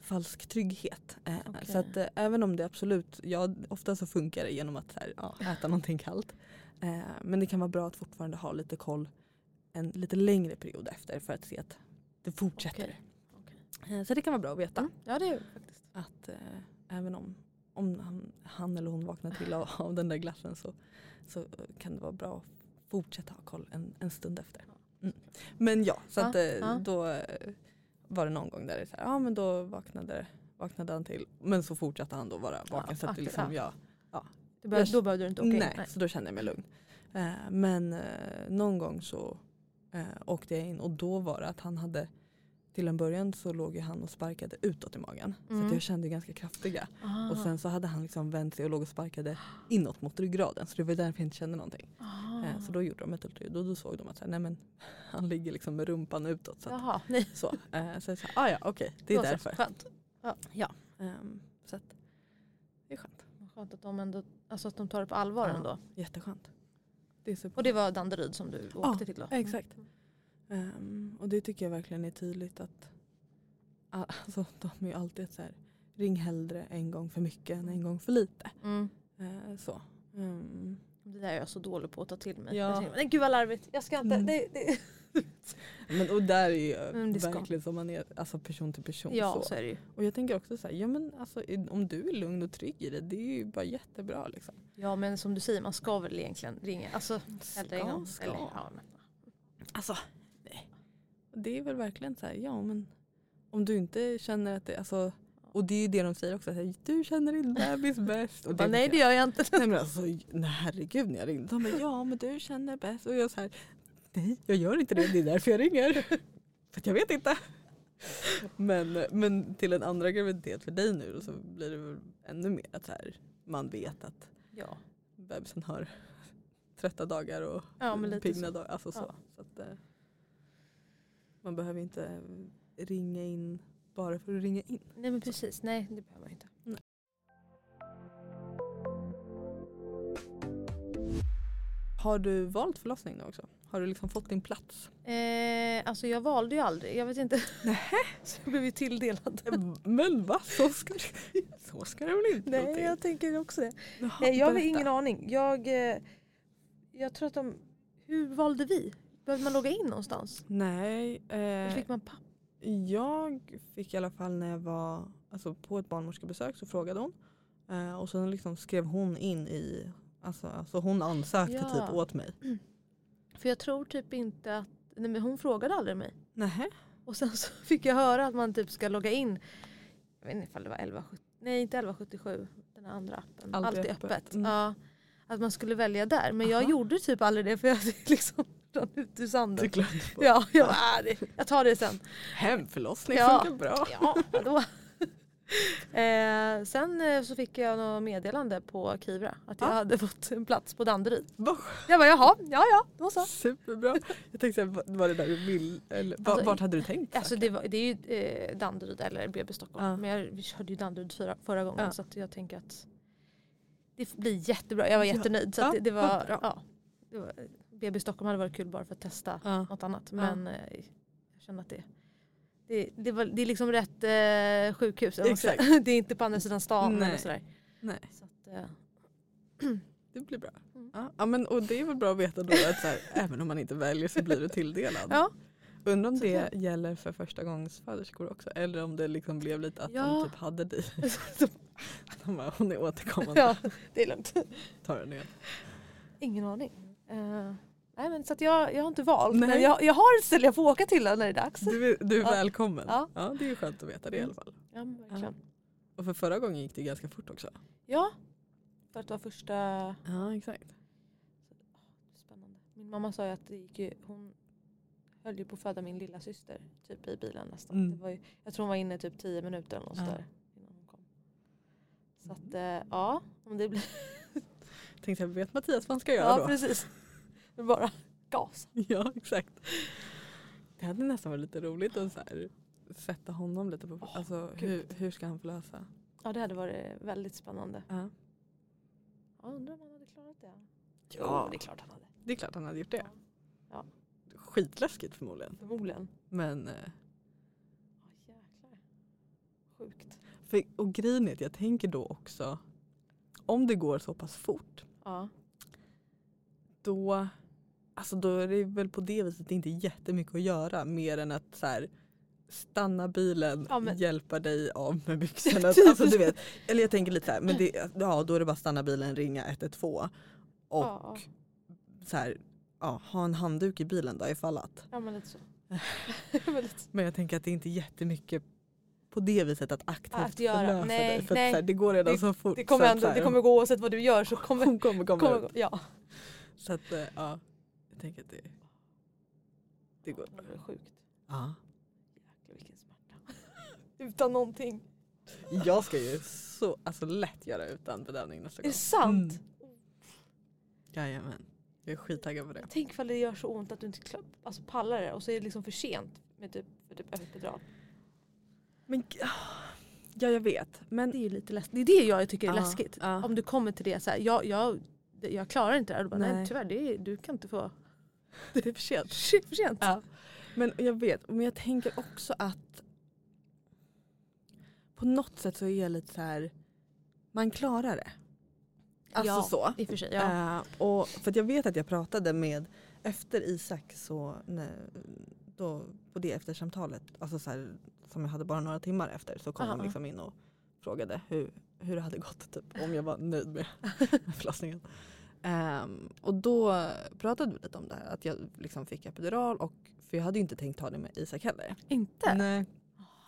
falsk trygghet. Eh, Okej. Så att eh, även om det absolut, ja ofta så funkar det genom att så här, ja, äta någonting kallt. Eh, men det kan vara bra att fortfarande ha lite koll en lite längre period efter för att se att det fortsätter. Okej. Okej. Eh, Så det kan vara bra att veta. Mm. Ja det är det faktiskt. Att eh, även om, om han, eller hon vaknar till av, av den där glassen så, så kan det vara bra att fortsätta ha koll en, en stund efter. Mm. Men ja, så att, ja. då eh, var det någon gång där det så här, ja men då vaknade, vaknade han till. Men så fortsatte han då vara vaken. Ja, så att det aktiv, liksom, ja. ja, Du bör, Jag- då behövde du inte åka in? nej, så då kände jag mig lugn. Eh, men eh, någon gång så eh, åkte jag in och då var det att han hade till en början så låg ju han och sparkade utåt i magen. Så Mm. att jag kände ganska kraftiga. Ah. Och sen så hade han liksom vänt sig och låg och sparkade inåt mot ryggraden. Så det var därför jag inte kände någonting. Eh, så då gjorde de ett ultraljud och då såg de att så här, nej, men, han ligger liksom med rumpan utåt. Så, att, Jaha, nej. så, eh, så jag sa, ah, ja okej det är Då så. därför. Skönt. Ehm, så att, det är skönt. Skönt att de, ändå, alltså att de tar det på allvar Ja. ändå. Jätteskönt. Det. Och det var Danderyd som du åkte till då? exakt. Ehm, och det tycker jag verkligen är tydligt att alltså, de är ju alltid så här, ring hellre en gång för mycket än en gång för lite. Mm. Eh, så. Ehm, Det där är jag så dålig på att ta till mig. Ja. Nej gud vad larvigt, jag ska inte. Mm. Det, det. men, och där är ju Mm, verkligen som man är alltså person till person. Ja så. så är det ju. Och jag tänker också så här, ja men alltså om du är lugn och trygg i det, det är ju bara jättebra liksom. Ja men som du säger, man ska väl egentligen ringa. Alltså Ska, gång. ska. Eller, ja, men. Alltså. Det är väl verkligen så här, ja men om du inte känner att det, alltså, och det är ju det de säger också, så här, du känner din bebis bäst. Och Bara, nej det gör jag inte. Nej men alltså, nej, herregud när jag ringde. De bara, ja men du känner bäst. Och jag så här, nej jag gör inte det, det är därför jag ringer. För att jag vet inte. Men, men till en andra graviditet för dig nu så blir det väl ännu mer att så här, man vet att Ja. bebisen har trötta dagar och Ja, pigna dagar. Alltså så. Ja. så att, eh, man behöver inte ringa in bara för att ringa in. Nej men precis, nej det behöver man inte. Har du valt förlossning nu också? Har du liksom fått din plats? Eh, alltså jag valde ju aldrig, jag vet inte. så jag blev ju tilldelad. Men va? Så ska det, så ska det väl inte Nej till? jag tänker också det. Jaha, Nej, jag har ingen aning. Jag, eh, jag tror att de... Hur valde vi? Behövde man logga in någonstans? Nej, eh, fick man papp? jag fick i alla fall när jag var alltså, på ett barnmorskebesök så frågade hon. Eh, och sen liksom skrev hon in i, alltså, alltså hon ansökte Ja. typ åt mig. För jag tror typ inte att... Nej, men hon frågade aldrig mig. Nähä? Och sen så fick jag höra att man typ ska logga in. Jag vet inte ifall det var 1177. Nej inte 1177. Den andra appen. Allt Allt är är öppet. öppet. Mm. Ja, att man skulle välja där. Men jag Aha. gjorde typ aldrig det för jag liksom rann ut ur sanden. På. Ja, jag, bara, äh, det, jag tar det sen. Hemförlossning Ja. funkar bra. Ja, då. eh, sen eh, så fick jag något meddelande på Kivra att jag Ja. hade fått en plats på Danderyd. Jag bara jaha, ja ja, då så. Superbra. Jag tänkte var det där du vill? Eller, Alltså, vart hade du tänkt? Alltså det, var, det är ju eh, Danderyd eller BB Stockholm. Ja. Men jag, vi körde ju Danderyd förra, förra gången Ja. så jag tänker att det blir jättebra. Jag var jättenöjd. Så det, det var, ja, det var, BB Stockholm hade varit kul bara för att testa Ja. något annat. Men eh, jag känner att det, det, det, var, det är liksom rätt eh, sjukhus. Exakt. Det är inte på andra sidan stan Nej. eller sådär. Nej, Så att, eh, det blir bra. Mm. Ja, ja, men, och det är väl bra att veta då att så här, även om man inte väljer så blir du tilldelad. ja, Undrar om det Såklart. gäller för första gångs föderskor också. Eller om det liksom blev lite att Ja. de typ hade dig. De bara, hon är återkommande. ja, det är lugnt. Tar den igen. Ingen aning. Eh, nej, men, så att jag, jag har inte valt. Nej. Men jag, jag har ett ställe jag får åka till när det är dags. Du du är Ja. välkommen. Ja. Ja. det är ju skönt att veta det i alla fall. Ja, verkligen. Och för förra gången gick det ganska fort också. Ja, för att det var första... Ja exakt. Spännande. Min mamma sa ju att det gick ju, hon höll ju på att föda min lilla syster typ i bilen nästan. Mm. Det var ju, jag tror hon var inne typ 10 minuter eller något Ja. sådär innan hon kom. Så att eh, ja, om det blir... Tänkte jag, vet Mattias vad han ska göra Ja då? precis. Det är bara gas. Ja exakt. Det hade nästan varit lite roligt att så här, sätta honom lite på Åh, alltså, gud. hur, hur ska han förlösa? Ja det hade varit väldigt spännande. Ja. Ja, undrar om han hade klarat det. Ja. Jo, det är klart han hade. Det är klart han hade gjort det. Ja. Skitläskigt förmodligen. Förmodligen. Men, eh, Ja jäklar. Sjukt. för, och grejen är att jag tänker då också, om det går så pass fort, Ja. då, alltså då är det väl på det viset inte jättemycket att göra mer än att så här, stanna bilen, Ja, men- hjälpa dig av med byxorna. Typ. alltså, du vet, eller jag tänker lite så här, men det, ja, då är det bara stanna bilen, ringa 112 och Ja. så här, ja, ha en handduk i bilen då ifall att. ja men lite så. men lite så. Men jag tänker att det är inte jättemycket på det viset att aktivt Att göra. förlösa Nej, dig. För nej. Här, det går redan Det- så fort. Det kommer, ändå, så här, det kommer gå oavsett vad du gör så kommer, hon kommer kommer gå. Ja. Så att eh, ja, jag tänker att det, det går. Det var sjukt. Ja. Jäklar vilken smärta. Utan någonting. Jag ska ju så alltså, lätt göra utan bedövning nästa Är gång. det sant? Mm. Jajamän. Jag är skittaggad på det. Tänk ifall det gör så ont att du inte klar, alltså pallar det och så är det liksom för sent med typ, för typ epidural. Men ah, ja jag vet. Men Det är lite läskigt. Det är det jag tycker är Ja, läskigt. ja. Om du kommer till det så här, jag, jag, jag klarar inte det här. Bara, nej. Nej. tyvärr, det är, du kan inte få. det är för sent. Shit för sent. Ja. Men jag vet, men jag tänker också att på något sätt så är jag lite så här, man klarar det. Alltså Ja, så. I och för sig, ja. Eh, och för jag vet att jag pratade med, efter Isak så, när, då, på det eftersamtalet, alltså så här, som jag hade bara några timmar efter så kom Aha. hon liksom in och frågade hur, hur det hade gått, typ, om jag var nöjd med, förlossningen. Ehm, och då pratade vi lite om det här, att jag liksom fick epidural och för jag hade ju inte tänkt ta det med Isak heller. Inte? Nej.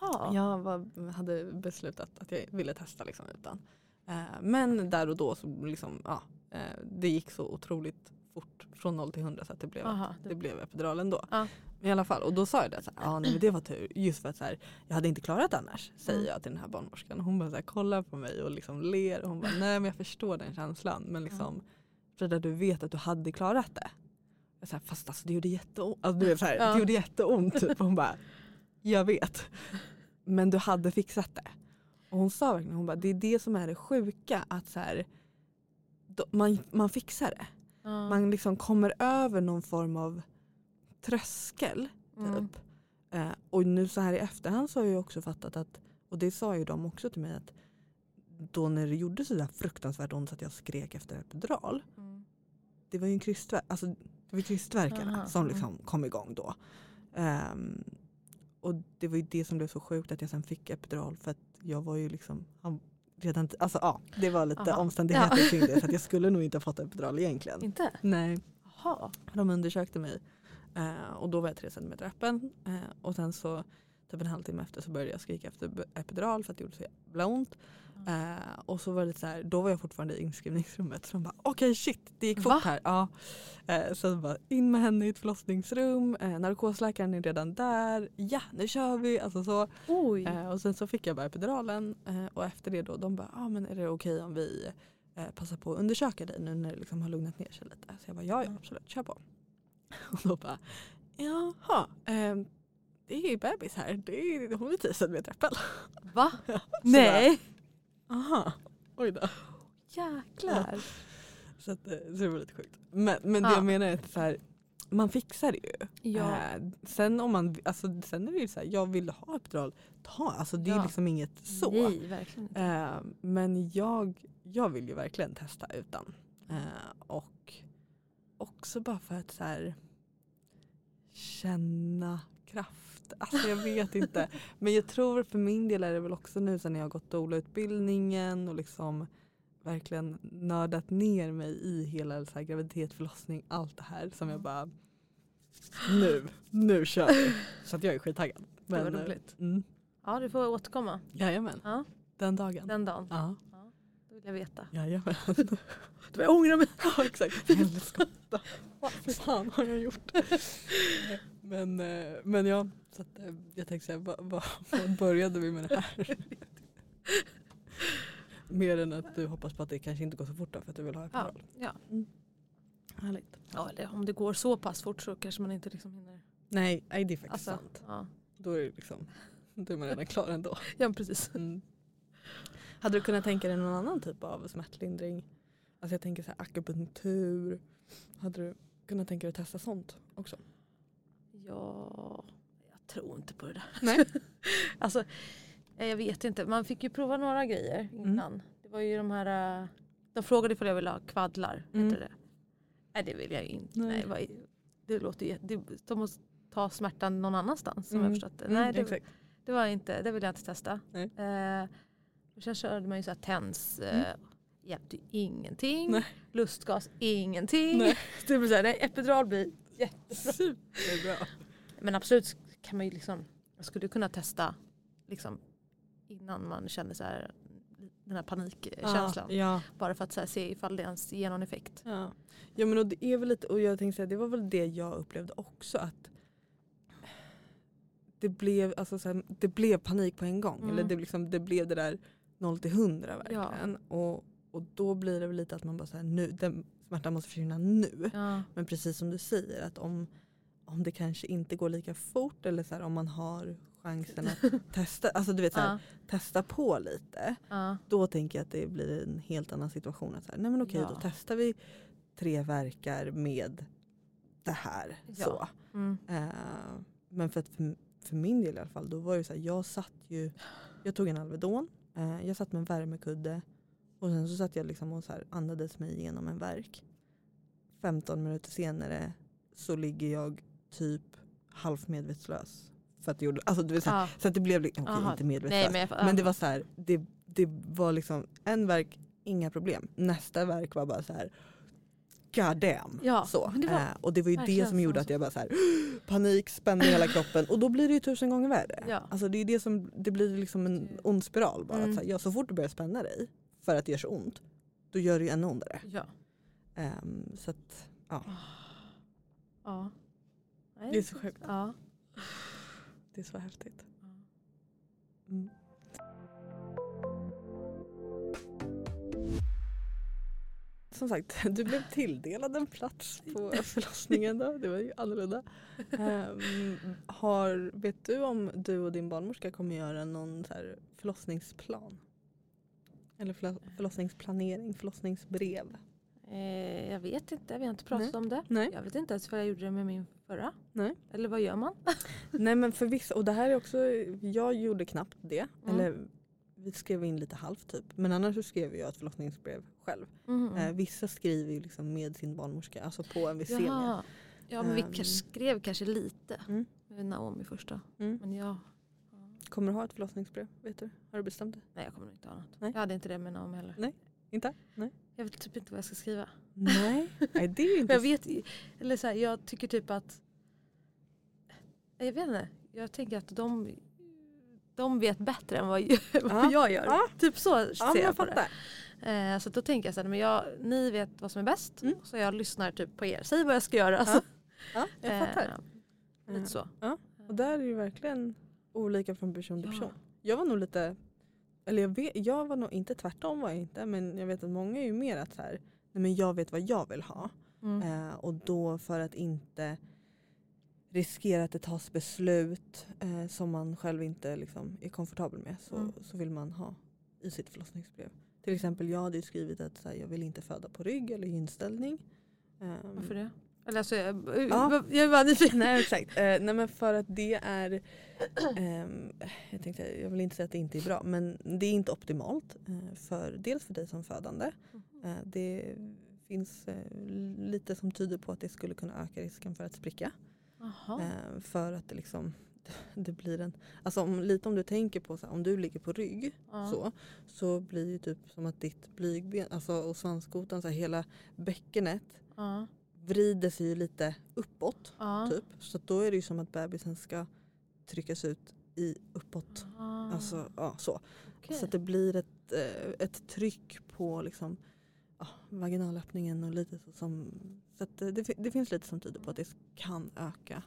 Jaha. Jag var, hade beslutat att jag ville testa liksom utan. Eh, men där och då så liksom, ja, eh, det gick så otroligt fort från 0 till 100 så att det blev, Aha, det blev epidural ändå. Ja. I alla fall, och då sa jag det, så här, ja nej, men det var tur. Just för att så här, jag hade inte klarat det annars säger Mm. jag till den här barnmorskan. Hon bara så här, kollar på mig och liksom ler. Och hon bara nej men jag förstår den känslan. Men liksom Frida du vet att du hade klarat det. Jag så här, Fast alltså, det gjorde jätteont. Alltså, du vet, så här, Ja. Det gjorde jätteont. Typ. Och hon bara jag vet. Men du hade fixat det. Och hon sa verkligen, hon bara, det är det som är det sjuka. Att så här, man, man fixar det. Man liksom kommer över någon form av tröskel. Mm. Typ. Eh, och nu så här i efterhand så har jag också fattat att, och det sa ju de också till mig att då när det gjorde så där fruktansvärt ont så att jag skrek efter epidural. Mm. Det var ju en krystverk, alltså det var krystverkarna Aha, som mm. liksom kom igång då. Ehm, och det var ju det som blev så sjukt att jag sen fick epidural för att jag var ju liksom redan, alltså ja det var lite Aha. omständigheter Ja. kring det så att jag skulle nog inte ha fått epidural egentligen. Inte? Nej. Jaha. De undersökte mig eh, och då var jag tre centimeter öppen. Eh, och sen så typ en halvtimme efter så började jag skrika efter epidural för att det gjorde så jävla ont. Eh, och så var det så här, då var jag fortfarande i inskrivningsrummet så de bara okej shit det gick fort Va? här. Ja. Eh, så de bara in med henne i ett förlossningsrum, eh, narkosläkaren är redan där, ja nu kör vi. Alltså så. Eh, och sen så fick jag bara epiduralen eh, och efter det då de bara ah, men är det okej om vi eh, passar på att undersöka dig nu när det liksom har lugnat ner sig lite. Så jag bara ja, ja Mm. absolut kör på. Och då bara jaha eh, det är ju bebis här, det är, hon är 10 centimeter äppel. Va? Nej. Aha, oj då. Jäklar. Så, att, eh, så det var lite sjukt. Men, men det Ja. jag menar är att så här, man fixar det ju. Ja. Eh, sen om man, alltså, sen är det ju så här, jag vill ha epidural, ta. Alltså det är Ja. liksom inget så. Nej, verkligen inte. Eh, men jag, jag vill ju verkligen testa utan. Eh, och också bara för att så här, känna kraft. Alltså jag vet inte. Men jag tror för min del är det väl också nu sen jag har gått doula-utbildningen och liksom verkligen nördat ner mig i hela så här, graviditet, förlossning, allt det här som jag bara nu, nu kör vi. Så att jag är skittaggad. var Men, eh, roligt. Mm, Ja, du får återkomma jajamän, Ja. den dagen. den dagen. Ja, Det vill jag veta. jajamän. Du, jag ångrar mig. Ja exakt. Helskotta. Vad fan har jag gjort? men, eh, men ja, så att, eh, jag tänkte säga, vad, vad, vad började vi med det här? Mer än att du hoppas på att det kanske inte går så fort då för att du vill ha Ja, epidural. ja. Härligt. ja, eller om det går så pass fort så kanske man inte liksom hinner. Nej, nej, det är faktiskt Alltså, sant. ja. Då är, det liksom, då är man redan klar ändå. ja, precis. Mm. Hade du kunnat tänka dig någon annan typ av smärtlindring? Alltså jag tänker så här akupunktur. Hade du kunnat tänka dig att testa sånt också? Ja, jag tror inte på det där. Nej. alltså, eh, jag vet inte. Man fick ju prova några grejer innan. Det var ju de här, eh, de frågade ifall jag ville ha kvaddlar. Mm. Det. Nej det vill jag inte. Nej. Nej. det låter ju, det, de måste ta smärtan någon annanstans som Mm. jag förstått det. Mm, Nej det, exakt. det var inte, det vill jag inte testa. Nej. Eh, sen körde man ju så här TENS. Eh, Hjälpte ingenting. Nej. Lustgas, ingenting. Nej. Det blir så här, nej, epidural blir jättebra. Superbra. Men absolut kan man ju liksom, jag skulle kunna testa liksom, innan man känner så här, den här panikkänslan. Ja, ja, Bara för att här, se ifall det ens ger någon effekt. ja. ja men och det är väl lite, och jag tänkte säga det var väl det jag upplevde också att det blev, alltså så här, det blev panik på en gång. Mm. Eller det, liksom, det blev det där 0 till 100 verkligen. Och, och då blir det väl lite att man bara här, nu, den smärtan måste försvinna nu. Ja. Men precis som du säger att om, om det kanske inte går lika fort eller så här, om man har chansen att testa, alltså du vet, så här, Ja. testa på lite. Ja. Då tänker jag att det blir en helt annan situation. Att så här, nej men okej då testar vi tre verkar med det här. Så. Mm. Eh, men för, att för, för min del i alla fall, då var det så jag satt ju, jag tog en Alvedon, eh, jag satt med en värmekudde och sen så satt jag liksom och så här andades mig igenom en verk. 15 minuter senare så ligger jag typ halvt medvetslös. För att det gjorde, alltså, det vill säga, Ja. Så att det blev, okej Aha. inte medvetslös, Nej, men, jag, men det var så här, det, det var liksom en verk, inga problem. Nästa verk var bara så här, god damn. Ja, så. det var eh, och det var ju det som gjorde så. att jag bara så här, panik, i hela kroppen och då blir det ju tusen gånger värre. Ja. Alltså det är det som, det blir liksom en ond spiral bara. Mm. Att så, här, ja, så fort du börjar spänna dig för att det gör så ont, då gör det ju ännu ondare. ja. Ehm, så att, ja. Nej. det är så sjukt. Ja. Det är så häftigt. Mm. Som sagt, du blev tilldelad en plats på förlossningen då. Det var ju annorlunda. Ehm, har, vet du om du och din barnmorska kommer göra någon så förlossningsplan? Eller förlo- förlossningsplanering, förlossningsbrev? Eh, jag vet inte, vi har inte pratat om det. Nej. Jag vet inte ens vad jag gjorde med min förra. Nej. Eller vad gör man? Nej men för vissa, och det här är också, jag gjorde knappt det. Mm. Eller vi skrev in lite halvt typ. Men annars så skrev jag ett förlossningsbrev själv. Mhm. Eh, vissa skriver ju liksom med sin barnmorska, alltså på en viss. Ja men vi Ehm. kanske skrev kanske lite. Mm. Med Naomi första. Mm. Men jag, Kommer du ha ett förlossningsbrev? Vet du? Har du bestämt det? nej jag kommer nog inte ha något. Nej. Jag hade inte det med Naomi heller. Nej. Inte? Nej. Jag vet typ inte vad jag ska skriva. Nej, Nej det är inte jag vet, eller så här, jag tycker typ att, jag vet inte, jag tänker att de, de vet bättre än vad jag, Ja. vad jag gör. Ja. Typ så Ja, ser jag jag på det. Eh, så då tänker jag så här, men jag, ni vet vad som är bäst Mm. så jag lyssnar typ på er. Säg vad jag ska göra. Alltså. Ja, jag fattar. Eh, lite så. Och där är ju verkligen olika från person till Ja. person. Jag var nog lite, eller jag, vet, jag var nog inte tvärtom var jag inte men jag vet att många är ju mer att så här, nej men jag vet vad jag vill ha. Mm. Eh, och då för att inte riskera att det tas beslut eh, som man själv inte liksom, är komfortabel med så, Mm. så vill man ha i sitt förlossningsbrev. Till exempel jag hade ju skrivit att här, jag vill inte föda på rygg eller gynställning. Ehm, Varför det? Eller alltså, jag, Ja. jag är bara nyfiken. Nej exakt. Eh, nej men för att det är, ehm, jag tänkte, jag vill inte säga att det inte är bra men det är inte optimalt. Eh, för, dels för dig som födande. Eh, det finns lite som tyder på att det skulle kunna öka risken för att spricka. För att det liksom det blir en, alltså om, lite om du tänker på så här, om du ligger på rygg Ja. så, så blir det typ som att ditt blygben alltså, och svanskotan, så här, hela bäckenet Ja. Vrider sig ju lite uppåt. Ja. Typ. Så då är det ju som att bebisen ska tryckas ut i uppåt. Ah, Alltså, ja, så. okej. så att det blir ett, eh, ett tryck på liksom, ja, vaginalöppningen och lite så som... Så att det, det, fi- det finns lite som tyder på att det kan öka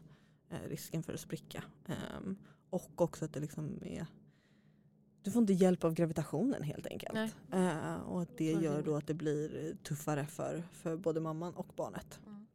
eh, risken för att spricka. Ehm, och också att det liksom är... Du får inte hjälp av gravitationen helt enkelt. Eh, och att det gör då att det blir tuffare för, för både mamman och barnet. Mm.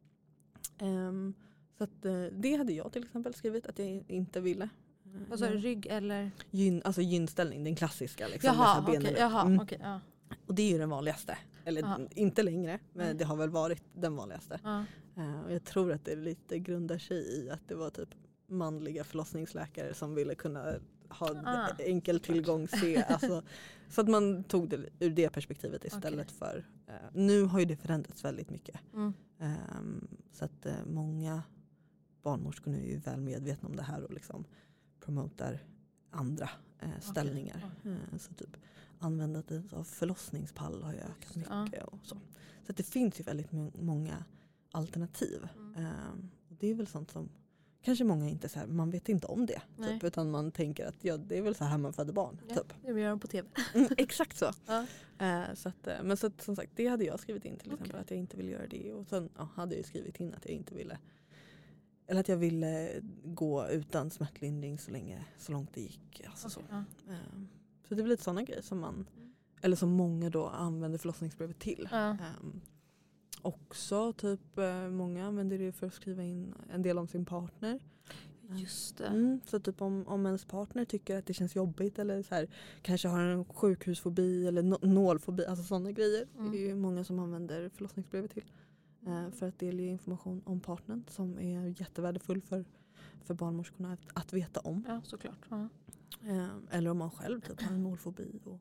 Ehm, så att, eh, det hade jag till exempel skrivit att jag inte ville. Eh, Vad sa du, rygg eller? Gyn, alltså gynställning, den klassiska. Liksom, Jaha, okej. upp. Jaha, Mm. okej, ja. Och det är ju den vanligaste. Eller Ja. inte längre, men Nej. det har väl varit den vanligaste. Ja. Eh, och jag tror att det lite grundar sig i att det var typ manliga förlossningsläkare som ville kunna ha Ah, enkel tillgång se. Alltså, så att man tog det ur det perspektivet istället för... eh, nu har ju det förändrats väldigt mycket. Mm. Ehm, så att eh, många barnmorskor nu är ju väl medvetna om det här och liksom promotar andra eh, ställningar. Eh, så typ användandet av förlossningspall har ju ökat mycket. Och så så att det finns ju väldigt må- många alternativ. Mm. Ehm, och det är väl sånt som kanske många inte så här, man vet inte om det. Nej. Typ, utan man tänker att ja, det är väl så här man föder barn. Ja, Typ. det gör de på tv. Mm, exakt så. Ja. Eh, så att, eh, men så att, som sagt, det hade jag skrivit in till exempel Okej. att jag inte vill göra det. Och sen ja, hade jag skrivit in att jag inte ville eller att jag ville gå utan smärtlindring så, länge, så långt det gick. Alltså så. Okej, ja. Eh, så det är lite sådana grejer som man, Mm. eller som många då använder förlossningsbrevet till. Ja. Ehm, också typ eh, många använder det för att skriva in en del om sin partner. Just det. Mm, så typ om, om ens partner tycker att det känns jobbigt eller så här, kanske har en sjukhusfobi eller no- nålfobi, alltså sådana grejer. Mm. Det är ju många som använder förlossningsbrevet till. Eh, för att delge information om partnern som är jättevärdefull för för barnmorskorna att, att veta om. Ja, såklart. Ja. Ehm, eller om man själv typ har en målfobi och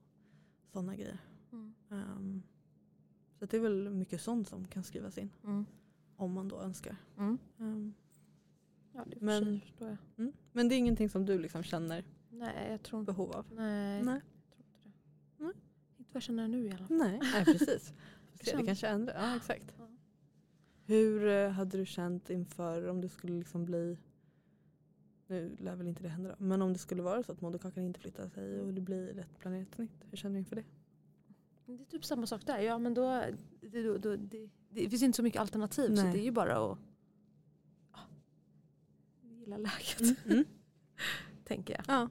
sådana grejer. Mm. Ehm, så det är väl mycket sånt som kan skrivas in Mm. om man då önskar. Mm. Ehm, Ja, det Men- förstår jag. mm. Men det är ingenting som du liksom känner Nej, jag tror inte behov av? Nej, Nej. jag tror inte det. Nej. Inte vad jag känner nu i alla fall. Nej, Nej precis. Se, det kanske ändrar. Ja, exakt. Ja. Hur eh, hade du känt inför om det skulle liksom bli nu lär väl inte det hända då, men om det skulle vara så att moderkakan inte flyttar sig och det blir ett planerat snitt. Hur känner du inför det? Det är typ samma sak där. Ja, men då, det, då, då, det, det finns inte så mycket alternativ så Nej. det är ju bara att ja, gilla läget. Mm. Mm. Tänker jag. Ja.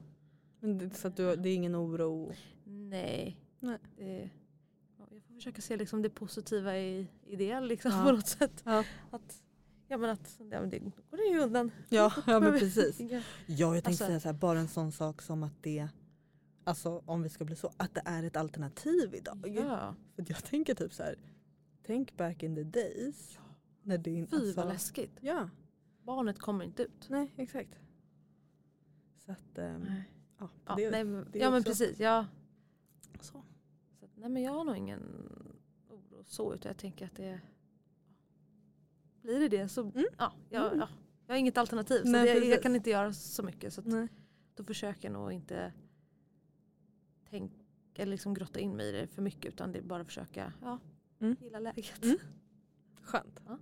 Men det, så att du, det är ingen oro? Nej. Nej. Det, ja, jag får försöka se liksom det positiva i, i det liksom, Ja. på något sätt. Ja. Att, ja, men att, ja, men det går det ju undan. Ja, ja men precis. Ja, jag tänkte Alltså- säga så här, bara en sån sak som att det, alltså om vi ska bli så, att det är ett alternativ idag. Ja. För jag tänker typ så här, tänk back in the days. När det inte, Fy vad läskigt. Ja, Barnet kommer inte ut. nej exakt. Så att, ehm, Nej. ja, Ja, det, nej, men, det ja men precis. Ja. så. Så att, nej men jag har nog ingen oro så utan jag tänker att det blir det det så Mm. ja, jag, Mm. ja, jag har inget alternativ så det, jag precis. kan inte göra så mycket så att då försöker jag nog inte tänka eller liksom grotta in mig i det för mycket utan det är bara att försöka ja, Mm. gilla läget. Mm. Skönt. Ja.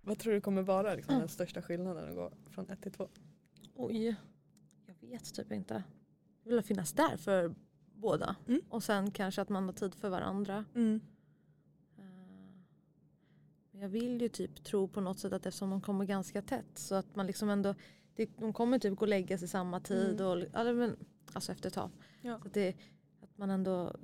Vad tror du kommer vara liksom, Mm. den största skillnaden att gå från ett till två? Oj, jag vet typ inte. Jag vill finnas där för båda Mm. och sen kanske att man har tid för varandra. Mm. Men jag vill ju typ tro på något sätt att eftersom de kommer ganska tätt så att man liksom ändå det, de kommer typ gå och lägga sig samma tid Mm. och, men, alltså efter ett tag. Ja. Så att, det, att man ändå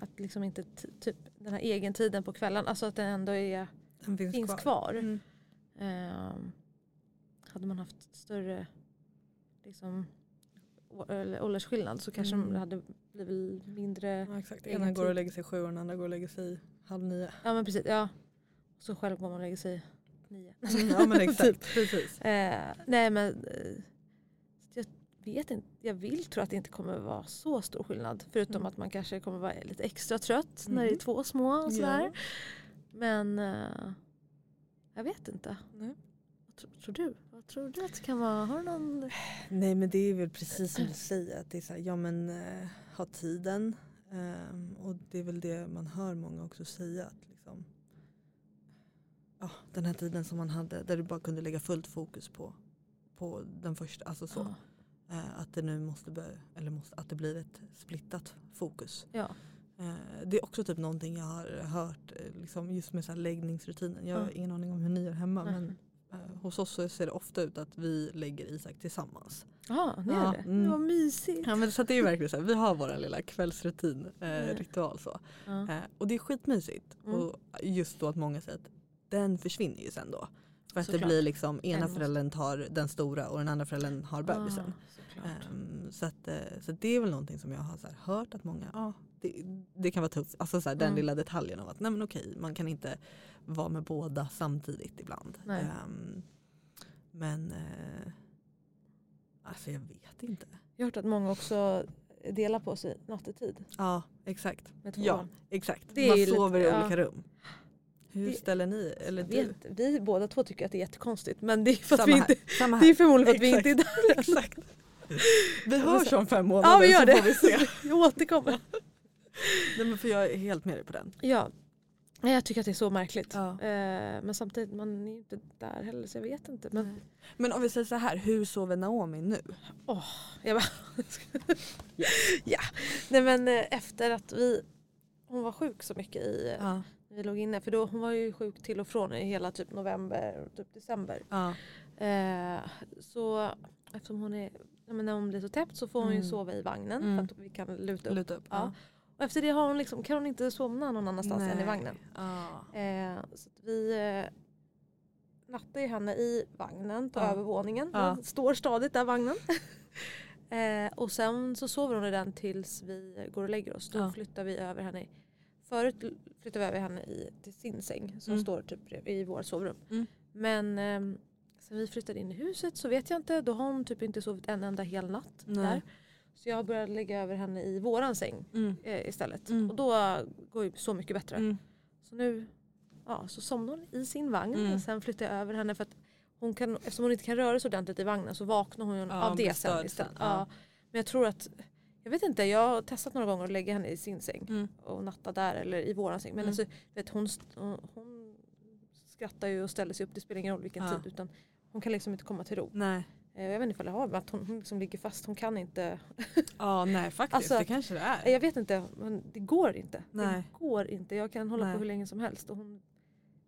att liksom inte typ den här egen tiden på kvällen, alltså att den ändå är, Den finns, finns kvar. kvar. Mm. Ehm, hade man haft större liksom, åldersskillnad så kanske Mm. det hade blivit mindre Ja, exakt. Ena går och lägger sig sju och den andra går och lägger sig halv nio. Ja men precis, ja. Så själv går man och lägger sig nio. ja men exakt. Precis. Eh, nej men eh, jag vet inte, jag vill tro att det inte kommer vara så stor skillnad. Förutom Mm. att man kanske kommer vara lite extra trött när det är Mhm. två små och sådär. Ja. Men eh, jag vet inte. Nej. Vad tror, tror du? Vad tror du att det kan vara? Har du någon? Nej men det är väl precis som du säger. Att det är så här, ja men eh, ha tiden. Ehm, och det är väl det man hör många också säga. Att liksom, ja, den här tiden som man hade där du bara kunde lägga fullt fokus på, på den första. Alltså så. Ja. Eh, att det nu måste, börja, eller måste, att det blir ett splittat fokus. Ja. Eh, det är också typ någonting jag har hört eh, liksom just med så läggningsrutinen. Jag har ingen aning om hur ni gör hemma Nej. men hos oss så ser det ofta ut att vi lägger Isak tillsammans. Ja, det Ja, är det. mm. Det var mysigt. Ja, men så att det är verkligen så här, vi har vår lilla kvällsrutin, eh, Mm. ritual så. Ja. Eh, och det är skitmysigt. Mm. Och just då att många säger att den försvinner ju sen då. För att det Såklart. blir liksom ena föräldern tar den stora och den andra föräldern har bebisen. Ah. Ehm, så, att, eh, så det är väl någonting som jag har så här hört att många, ja det, det kan vara tufft. Alltså så här, den Mm. lilla detaljen av att nej men okej man kan inte vara med båda samtidigt ibland. Ehm, men eh, alltså jag vet inte. Jag har hört att många också delar på sig nattetid Ja exakt. med två Ja exakt. Det man ju lite- sover i ja. olika rum. Hur Det- ställer ni? Eller Jag du? vet, vi båda två tycker att det är jättekonstigt men det är, för att vi inte, det är förmodligen för att vi inte är där. Exakt. Vi hörs om fem månader Ja vi gör så det. får vi se. Vi återkommer. Nej, men för jag är helt med dig på den. Ja. Jag tycker att det är så märkligt. Ja. Eh, men samtidigt, man är ju inte där heller så jag vet inte. Men Men om vi säger så här, hur sover Naomi nu? jag bara... ja. Nej men eh, efter att vi... Hon var sjuk så mycket i... eh, Ja. Vi låg inne. För då, hon var ju sjuk till och från i hela typ november och typ december. Ja. Eh, så eftersom hon är... ja, När hon blir så täppt så får hon ju Mm. sova i vagnen Mm. för att vi kan luta upp. Luta upp. Ja. Och efter det har hon liksom, kan hon inte somna någon annanstans än i Nej. vagnen. Ja. Eh, så vi eh, nattade ju henne i vagnen på Ja. övervåningen. Den står stadigt där vagnen. Eh, och sen så sover hon i den tills vi går och lägger oss. Då flyttar vi över henne. i- Förut flyttade vi över henne i, till sin säng som Mm. står typ i vårt sovrum. Mm. Men eh, sen vi flyttade in i huset så vet jag inte. Då har hon typ inte sovit en enda hel natt Nej. där. Så jag har börjat lägga över henne i våran säng Mm. eh, istället. Mm. Och då går det så mycket bättre. Mm. Så nu ja, så somnar hon i sin vagn. Mm. Och sen flyttar jag över henne för att hon kan, eftersom hon inte kan röra sig ordentligt i vagnen så vaknar hon Ja, av det sen istället. ja. Men jag tror att, jag vet inte, jag har testat några gånger att lägga henne i sin säng Mm. och natta där eller i våran säng. Men Mm. alltså, vet, hon, hon skrattar ju och ställer sig upp, det spelar ingen roll vilken Ja. tid. Utan hon kan liksom inte komma till ro. Nej. Eh, Jag vet inte ifall det har med att hon, hon liksom ligger fast, hon kan inte. Ja nej faktiskt Alltså, det kanske det är. Eh, Jag vet inte, men det går inte. Nej. Det går inte. Jag kan hålla Nej. på hur länge som helst. Och hon,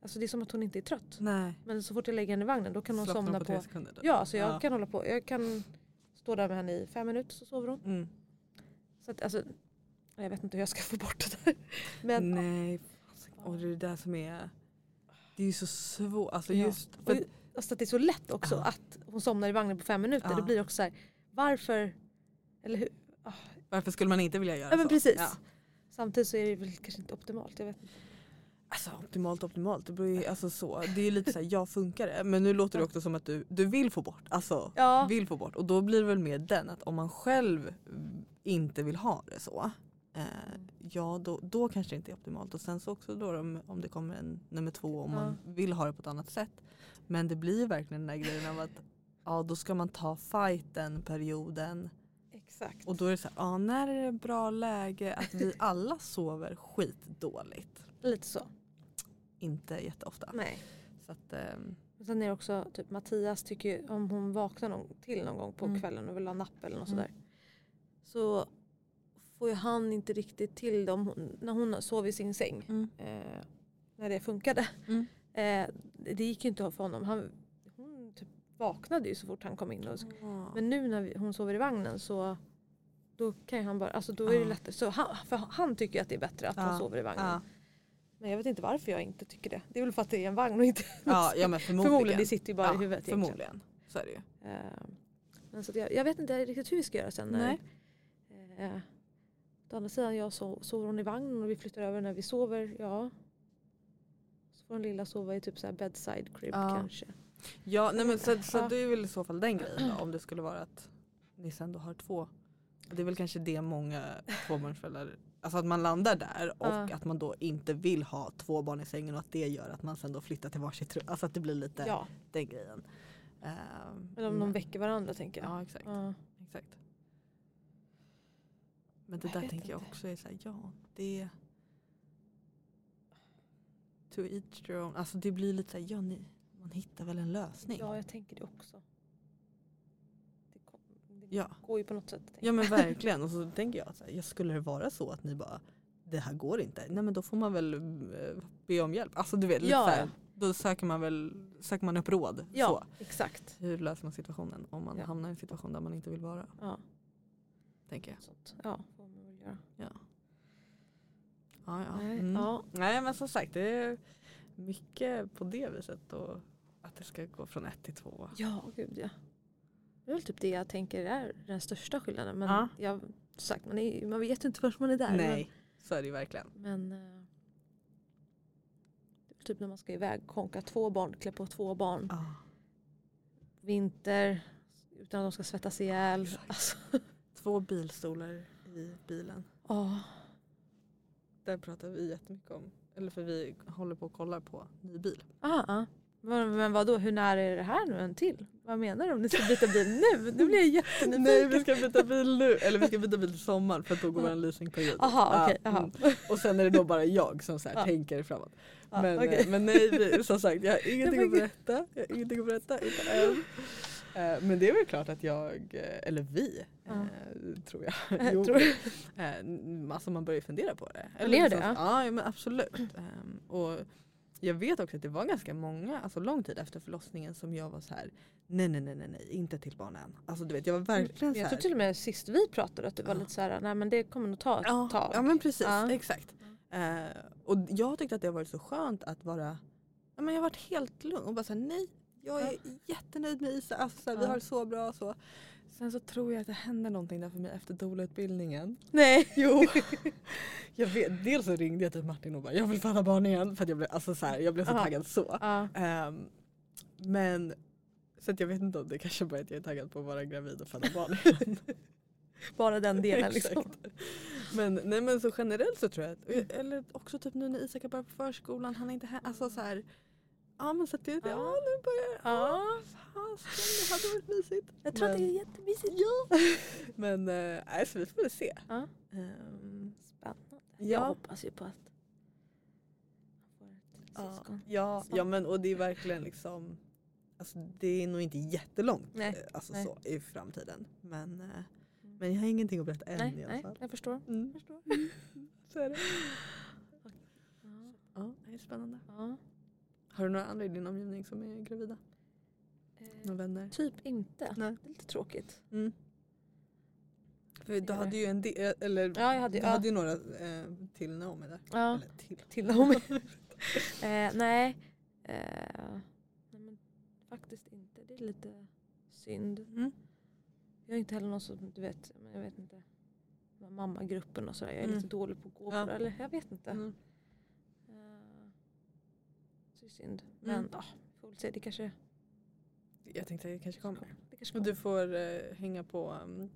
alltså det är som att hon inte är trött. Nej. Men så fort jag lägger henne i vagnen då kan hon Slocknar somna på på... sekunder. typ. Ja, så jag Ja. kan hålla på. Jag kan stå där med henne i fem minuter så sover hon. Mm. Så att, alltså, jag vet inte hur jag ska få bort det där. Men Nej. Och det är det där som är... Det är ju så svårt. Alltså Ja. just... Och För, alltså, att det är så lätt också Ja. att hon somnar i vagnen på fem minuter. Ja. Det blir också så här, varför? Eller hur? Ah, varför skulle man inte vilja göra Ja men så? precis. Ja. Samtidigt så är det väl kanske inte optimalt. Jag vet inte. Alltså optimalt optimalt. Det, beror alltså, så. det är lite såhär, ja funkar det? Men nu låter det också som att du, du vill få bort. Alltså Ja. vill få bort. Och då blir det väl mer den att om man själv inte vill ha det så. Eh, ja då, då kanske det inte är optimalt. Och sen så också då om, om det kommer en nummer två om man vill ha det på ett annat sätt. Men det blir verkligen den där grejen av att ja då ska man ta fighten perioden. Exakt. Och då är det så här, ja när är det bra läge att vi alla sover skitdåligt? Lite så. Inte jätteofta. Nej. Så att, Och sen är det också typ Mattias tycker ju om hon vaknar någon, till någon gång på Mm. kvällen och vill ha napp eller något Mm. sådär. Så får ju han inte riktigt till hon, när hon sov i sin säng. Mm. Eh, när det funkade. Mm. Eh, det gick ju inte för honom. Han, hon typ vaknade ju så fort han kom in. Och, Ja. men nu när vi, hon sover i vagnen så då kan han bara, alltså då är det lättare. Så han, för han tycker att det är bättre att hon sover i vagnen. Men jag vet inte varför jag inte tycker det. Det är väl för att det är en vagn och inte Ja, ja men förmodligen. Förmodligen, det sitter ju bara ja, i huvudet egentligen. Förmodligen. Så är det ju. Eh, Men så jag, jag vet inte riktigt hur vi ska göra sen. När, eh, å andra sidan, jag so, sover hon i vagnen och vi flyttar över när vi sover, ja. Får den lilla sova i typ så här bedside crib Ja. kanske. Ja, nej men så, så Ja. det är väl i så fall den grejen då, om det skulle vara att ni sen då har två. Det är väl kanske det många tvåbarnsföräldrar, alltså att man landar där och Ja. att man då inte vill ha två barn i sängen och att det gör att man sen då flyttar till varsitt rum. Alltså att det blir lite Ja, den grejen. Ehm, eller om de men- väcker varandra tänker jag. Ja exakt. Ja. exakt. Men det Jag där tänker jag inte. också är såhär, ja det To each their own. Alltså det blir lite såhär, ja ni, man hittar väl en lösning. ja, jag tänker det också. Det, kom, det Ja. går ju på något sätt. Ja men verkligen. Och så tänker jag, att så här, ja, skulle det vara så att ni bara det här går inte. Nej men då får man väl eh, be om hjälp. Alltså du vet, lite Ja, så här, då söker man väl söker man upp råd. Ja, Så. exakt. Hur löser man situationen om man Ja. hamnar i en situation där man inte vill vara? Ja, Tänker jag. sånt. ja får man väl göra. Ja. Ja, ja. Nej, Mm. ja. Nej men som sagt det är mycket på det viset. Och att det ska gå från ett till två. Ja, gud ja. Det är väl typ det jag tänker är den största skillnaden. Men Ja. jag, som sagt, man, är, man vet ju inte förrän man är där. Nej, så är det ju verkligen. Men, men eh, det är typ när man ska iväg, konka två barn, klä på två barn. Ja. Vinter, utan att de ska svettas ihjäl. Alltså, Två bilstolar i bilen. åh. Där pratar vi jättemycket om. Eller för vi håller på och kollar på ny bil. Ah, ah. Men, men vadå, hur nära är det här nu en till? Vad menar du om ni ska byta bil nu? Nu blir jag jättenyfiken. Nej vi ska byta bil nu. Eller vi ska byta bil till sommaren för att då går vår leasingperiod. Aha, Ja, okej. aha. mm. Och sen är det då bara jag som så här Ja. tänker framåt. Ja, Men, okej. eh, men nej, vi, som sagt jag har ingenting att berätta. Jag har ingenting att berätta. Inte än. Eh, Men det är väl klart att jag, eh, eller vi, Ja. eh, tror jag. Jo, tror- Alltså man börjar fundera på det. Gör det, liksom- ja. Ja men absolut. Ehm, Och jag vet också att det var ganska många, alltså lång tid efter förlossningen som jag var så här: nej nej nej nej, inte till barnen. Alltså du vet jag var verkligen så Jag tror till och med sist vi pratade att det var Ja. lite så här, nej men det kommer nog ta ett Ja, tag. ja men precis, Ja. exakt. Eh, och jag tyckte att det har varit så skönt att vara, ja, men jag har varit helt lugn och bara såhär nej jag är jättenöjd med Isa, alltså, så här, vi Ja. har det så bra så. Sen så tror jag att det händer någonting där för mig efter doula-utbildningen. Nej. Jo. jag vet, dels så ringde jag till Martin och bara jag vill föda barn igen för att jag blev, alltså, så, här, jag blev så Ja. taggad så. Ja. Ehm, men så jag vet inte om det kanske bara är att jag är taggad på att vara gravid och föda barn igen. Bara den delen liksom. Men, nej, men så generellt så tror jag att, eller också typ nu när Isak är bara på förskolan, han är inte här, alltså så här. Ja men så att det, ja, Ja. nu börjar, Ja. ja fasiken det hade varit mysigt. Jag tror att det Men- är jättemysigt. Ja. Men nej, så vi får väl se. Ja. Ehm, Spännande. Ja. Jag hoppas ju på att ja, syskon. ja, ja men och det är verkligen liksom Alltså det är nog inte jättelångt Nej, eh, alltså, nej. Så, i framtiden. Men, eh, men jag har ingenting att berätta än Nej, i alla nej, fall. jag förstår. Mm. Jag förstår. Så är det. Ja. Ja, det är spännande. Ja. Har du några andra i din omgivning som är gravida? Eh, Några vänner? typ inte. Nej. Det är lite tråkigt. Mm. För du hade ju en del, eller Ja, jag hade du ja. hade ju några eh, till Naomi där. Ja, Eller till. till Naomi. eh, nej. Eh, nej, men faktiskt inte. Det är lite synd. Mm. Jag är inte heller någon som, du vet, men jag vet inte. Mammagruppen och sådär. Jag är Mm. lite dålig på att gå Ja. på det. Eller jag vet inte. Mm. Synd. Mm. Men ja, får väl se. Det kanske, Jag tänkte att det kanske kommer. det kanske Och kommer. du får eh, hänga på um,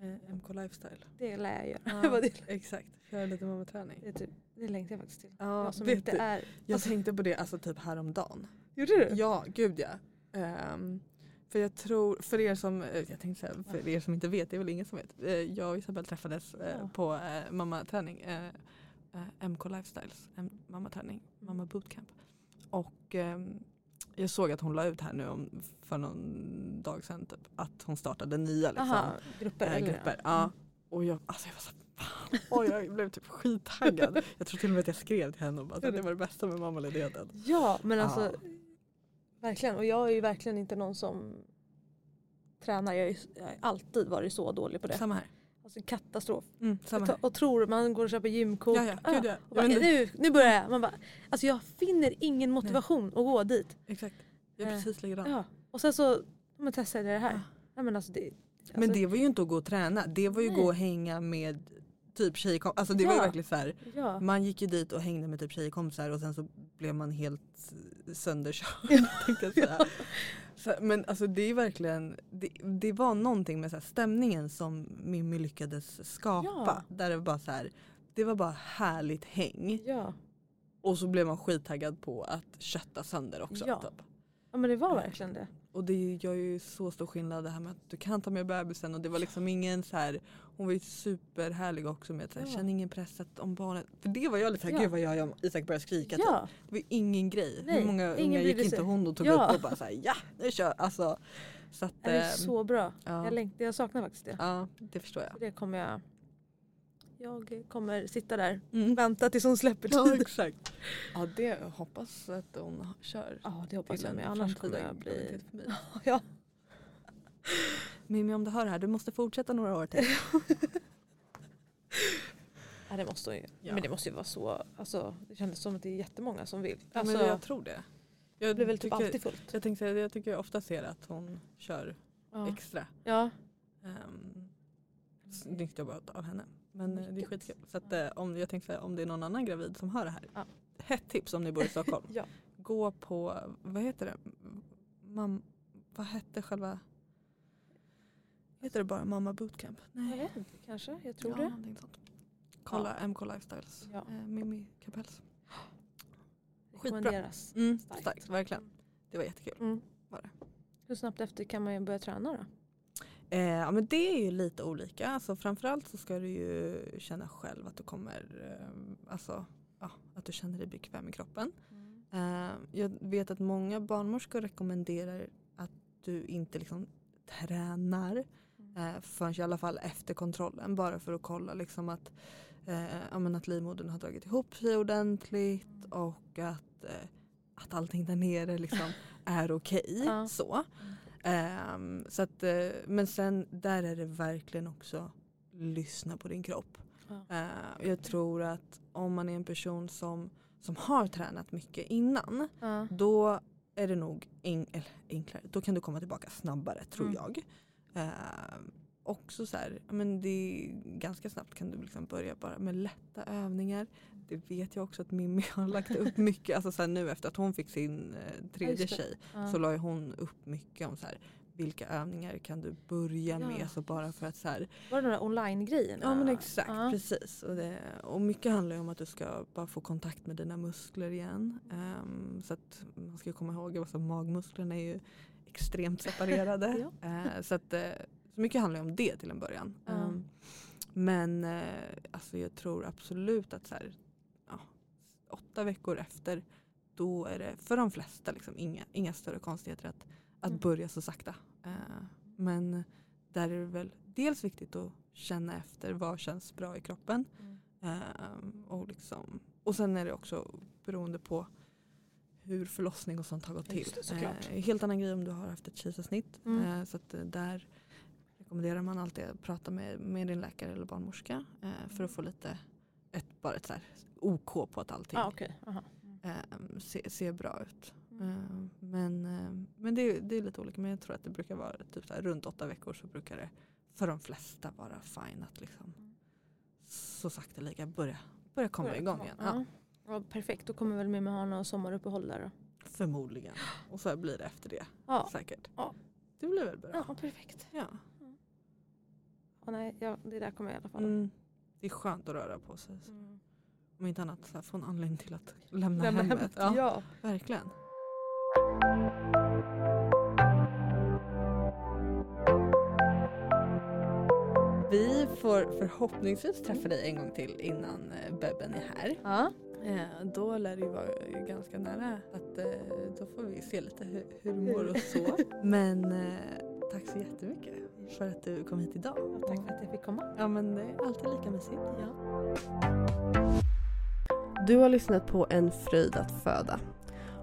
eh, MK Lifestyle. Det lär jag göra. Ja, Exakt, köra lite mammaträning. det, typ, det längtar jag faktiskt till. Ja, jag som inte du, är... jag alltså- tänkte på det alltså typ häromdagen. Gjorde du? Ja, gud ja. Ehm, för jag tror, för er som, eh, jag tänkte säga, för er som inte vet, det är väl ingen som vet. Eh, jag och Isabelle träffades eh, Ja. på eh, mammaträning, MK Lifestyles, mammaträning, mamma bootcamp. Och ehm, jag såg att hon la ut här nu om, för någon dag sedan typ, att hon startade nya liksom, Aha, grupper. eh, eller? grupper. Ja. Och jag, alltså jag var så fan, oj, jag blev typ skittaggad. Jag tror till och med att jag skrev till henne och bara att det var det bästa med mammaledigheten. Ja, men alltså Ja. verkligen. Och jag är ju verkligen inte någon som tränar. Jag har alltid varit så dålig på det. Samma här. Alltså katastrof. Mm, Och, och tror man går och köper gymkort. Ja, ja, gud ja. Och bara, nu, nu börjar jag. Man bara, alltså jag finner ingen motivation att gå dit. Exakt. Jag är Eh, precis likadan. Ja. Och sen så men testade jag det här. Ja. Ja, men alltså det, alltså, Men det var ju inte att gå och träna, det var ju att Nej. gå och hänga med typ tjejkompisar. Alltså det var ju Ja. verkligen så här, Ja. man gick ju dit och hängde med typ tjejkompisar och sen så blev man helt sönderkörd. Ja. jag säga. Så, men alltså det är verkligen, det, det var någonting med så stämningen som Mimmi lyckades skapa. Ja. Där det var bara så här, det var bara härligt häng. Ja. Och så blev man skittaggad på att kötta sönder också. Ja. Typ. ja, men det var verkligen det. Och det gör ju så stor skillnad det här med att du kan ta med bebisen och det var liksom ingen så här hon var ju superhärlig också med att Ja. känn ingen press att om barnet, för det var jag lite såhär, Ja. gud vad gör jag om Isak börjar skrika typ. Ja. Det var ju ingen grej. Nej, Hur många ungar gick inte hon och tog Ja. upp och bara såhär ja nu kör alltså. Så att, Det är ehm, så bra. ja. Jag, längtar, jag saknar faktiskt det. ja det förstår jag. Så det kommer jag... Jag kommer sitta där Mm. vänta tills hon släpper Ja tid. exakt. Ja det hoppas att hon kör. Ja det hoppas jag med. Annars kommer jag bli... graviditet för mig. Ja. Mimmi om du hör det här, du måste fortsätta några år till. ja det måste ju. Ja. Men det måste ju vara så. Alltså, det kändes som att det är jättemånga som vill. Ja, Alltså, men jag tror det. Jag det blir väl typ tycker- alltid fullt. Jag tänkte jag tycker jag ofta ser att hon kör Ja. extra. ja. Um, snyggt jobbat av henne. Men eh, det är Mycket. skitkul. Så att, eh, om, jag tänkte säga, om det är någon annan gravid som hör det här. Ja. Hett tips om ni bor i Stockholm. Ja. Gå på, vad heter det? Mam, vad hette själva? Heter det bara Mamma Bootcamp? Jag vet inte kanske. Jag tror ja, det. någonting sånt. Kolla MK Lifestyles. Ja. Eh, Mimmi Kapells. Skitbra. Mm, Starkt. starkt. verkligen. Det var jättekul. Mm. Var det. Hur snabbt efter kan man ju börja träna då? Eh, ja men det är ju lite olika. Alltså, framförallt så ska du ju känna själv att du kommer, eh, alltså, ja, att du känner dig bekväm i kroppen. Eh, jag vet att många barnmorskor rekommenderar att du inte liksom tränar eh, förrän i alla fall efter kontrollen bara för att kolla liksom att, eh, ja, men att livmodern har dragit ihop sig ordentligt och att, eh, att allting där nere liksom är okej. Ja. Så. Ehm, så att, eh, men sen där är det verkligen också lyssna på din kropp. Ja. Eh, jag tror att om man är en person som, som har tränat mycket innan Ja. då är det nog en, eller enklare. Då kan du komma tillbaka snabbare tror Mm. jag. Eh, också så här, men det ganska snabbt kan du liksom börja bara med lätta övningar. Det vet jag också att Mimmi har lagt upp mycket. Alltså så nu efter att hon fick sin eh, tredje det. tjej Ja. så la ju hon upp mycket om så här, vilka övningar kan du börja Ja. med. Så bara för att så här, Var det de där online-grejerna? Ja men exakt, Ja. precis. Och, det, och mycket handlar ju om att du ska bara få kontakt med dina muskler igen. Ehm, så att man ska komma ihåg att alltså, magmusklerna är ju extremt separerade. Eh, så, att, eh, så mycket handlar ju om det till en början. Ja. Ehm, men eh, alltså jag tror absolut att så här, ja, åtta veckor efter då är det för de flesta liksom inga, inga större konstigheter att, att Mm. börja så sakta. Eh, men där är det väl dels viktigt att känna efter vad känns bra i kroppen. Mm. Ehm, och, liksom, och sen är det också beroende på hur förlossning och sånt har gått till. Det. Eh, helt annan grej om du har haft ett kejsarsnitt. Mm. Så att där rekommenderar man alltid att prata med, med din läkare eller barnmorska för att få lite ett, bara ett så OK på att allting Ah, okej. Aha. eh, ser, ser bra ut. Mm. Eh, men eh, men det, är- det är lite olika men jag tror att det brukar vara typ så här, runt åtta veckor så brukar det för de flesta vara fine att liksom Mm. så sakta lika börja, börja komma Börjar igång komma. igen. Ja. Ja, perfekt, då kommer väl Mimmi ha något sommaruppehåll där då. förmodligen. Och så blir det efter det Ja, säkert. Ja. Det blir väl bra. ja perfekt. Ja. Ja, nej, ja, det där kommer jag i alla fall. Mm. Det är skönt att röra på sig. Mm. Om inte annat så här, få en anledning till att lämna, Lämna hemmet. hemmet. Ja, Ja. Verkligen. Vi får förhoppningsvis träffa dig en gång till innan eh, bebben är här. Ja. Eh, då lär det ju vara ganska nära. Att, eh, då får vi se lite hur, hur du mår och så. Men eh, tack så jättemycket för att du kom hit idag. Tack för att jag fick komma. Ja men det är alltid lika mysigt. Ja. Du har lyssnat på En fröjd att föda.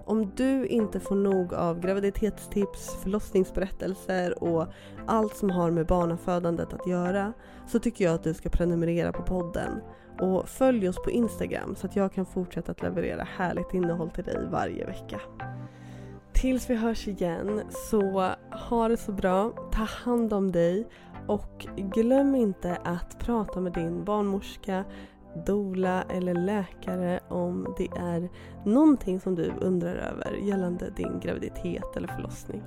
Om du inte får nog av graviditetstips, förlossningsberättelser och allt som har med barnafödandet att göra så tycker jag att du ska prenumerera på podden. Och följ oss på Instagram så att jag kan fortsätta att leverera härligt innehåll till dig varje vecka. Tills vi hörs igen så ha det så bra, ta hand om dig och glöm inte att prata med din barnmorska, doula eller läkare om det är någonting som du undrar över gällande din graviditet eller förlossning.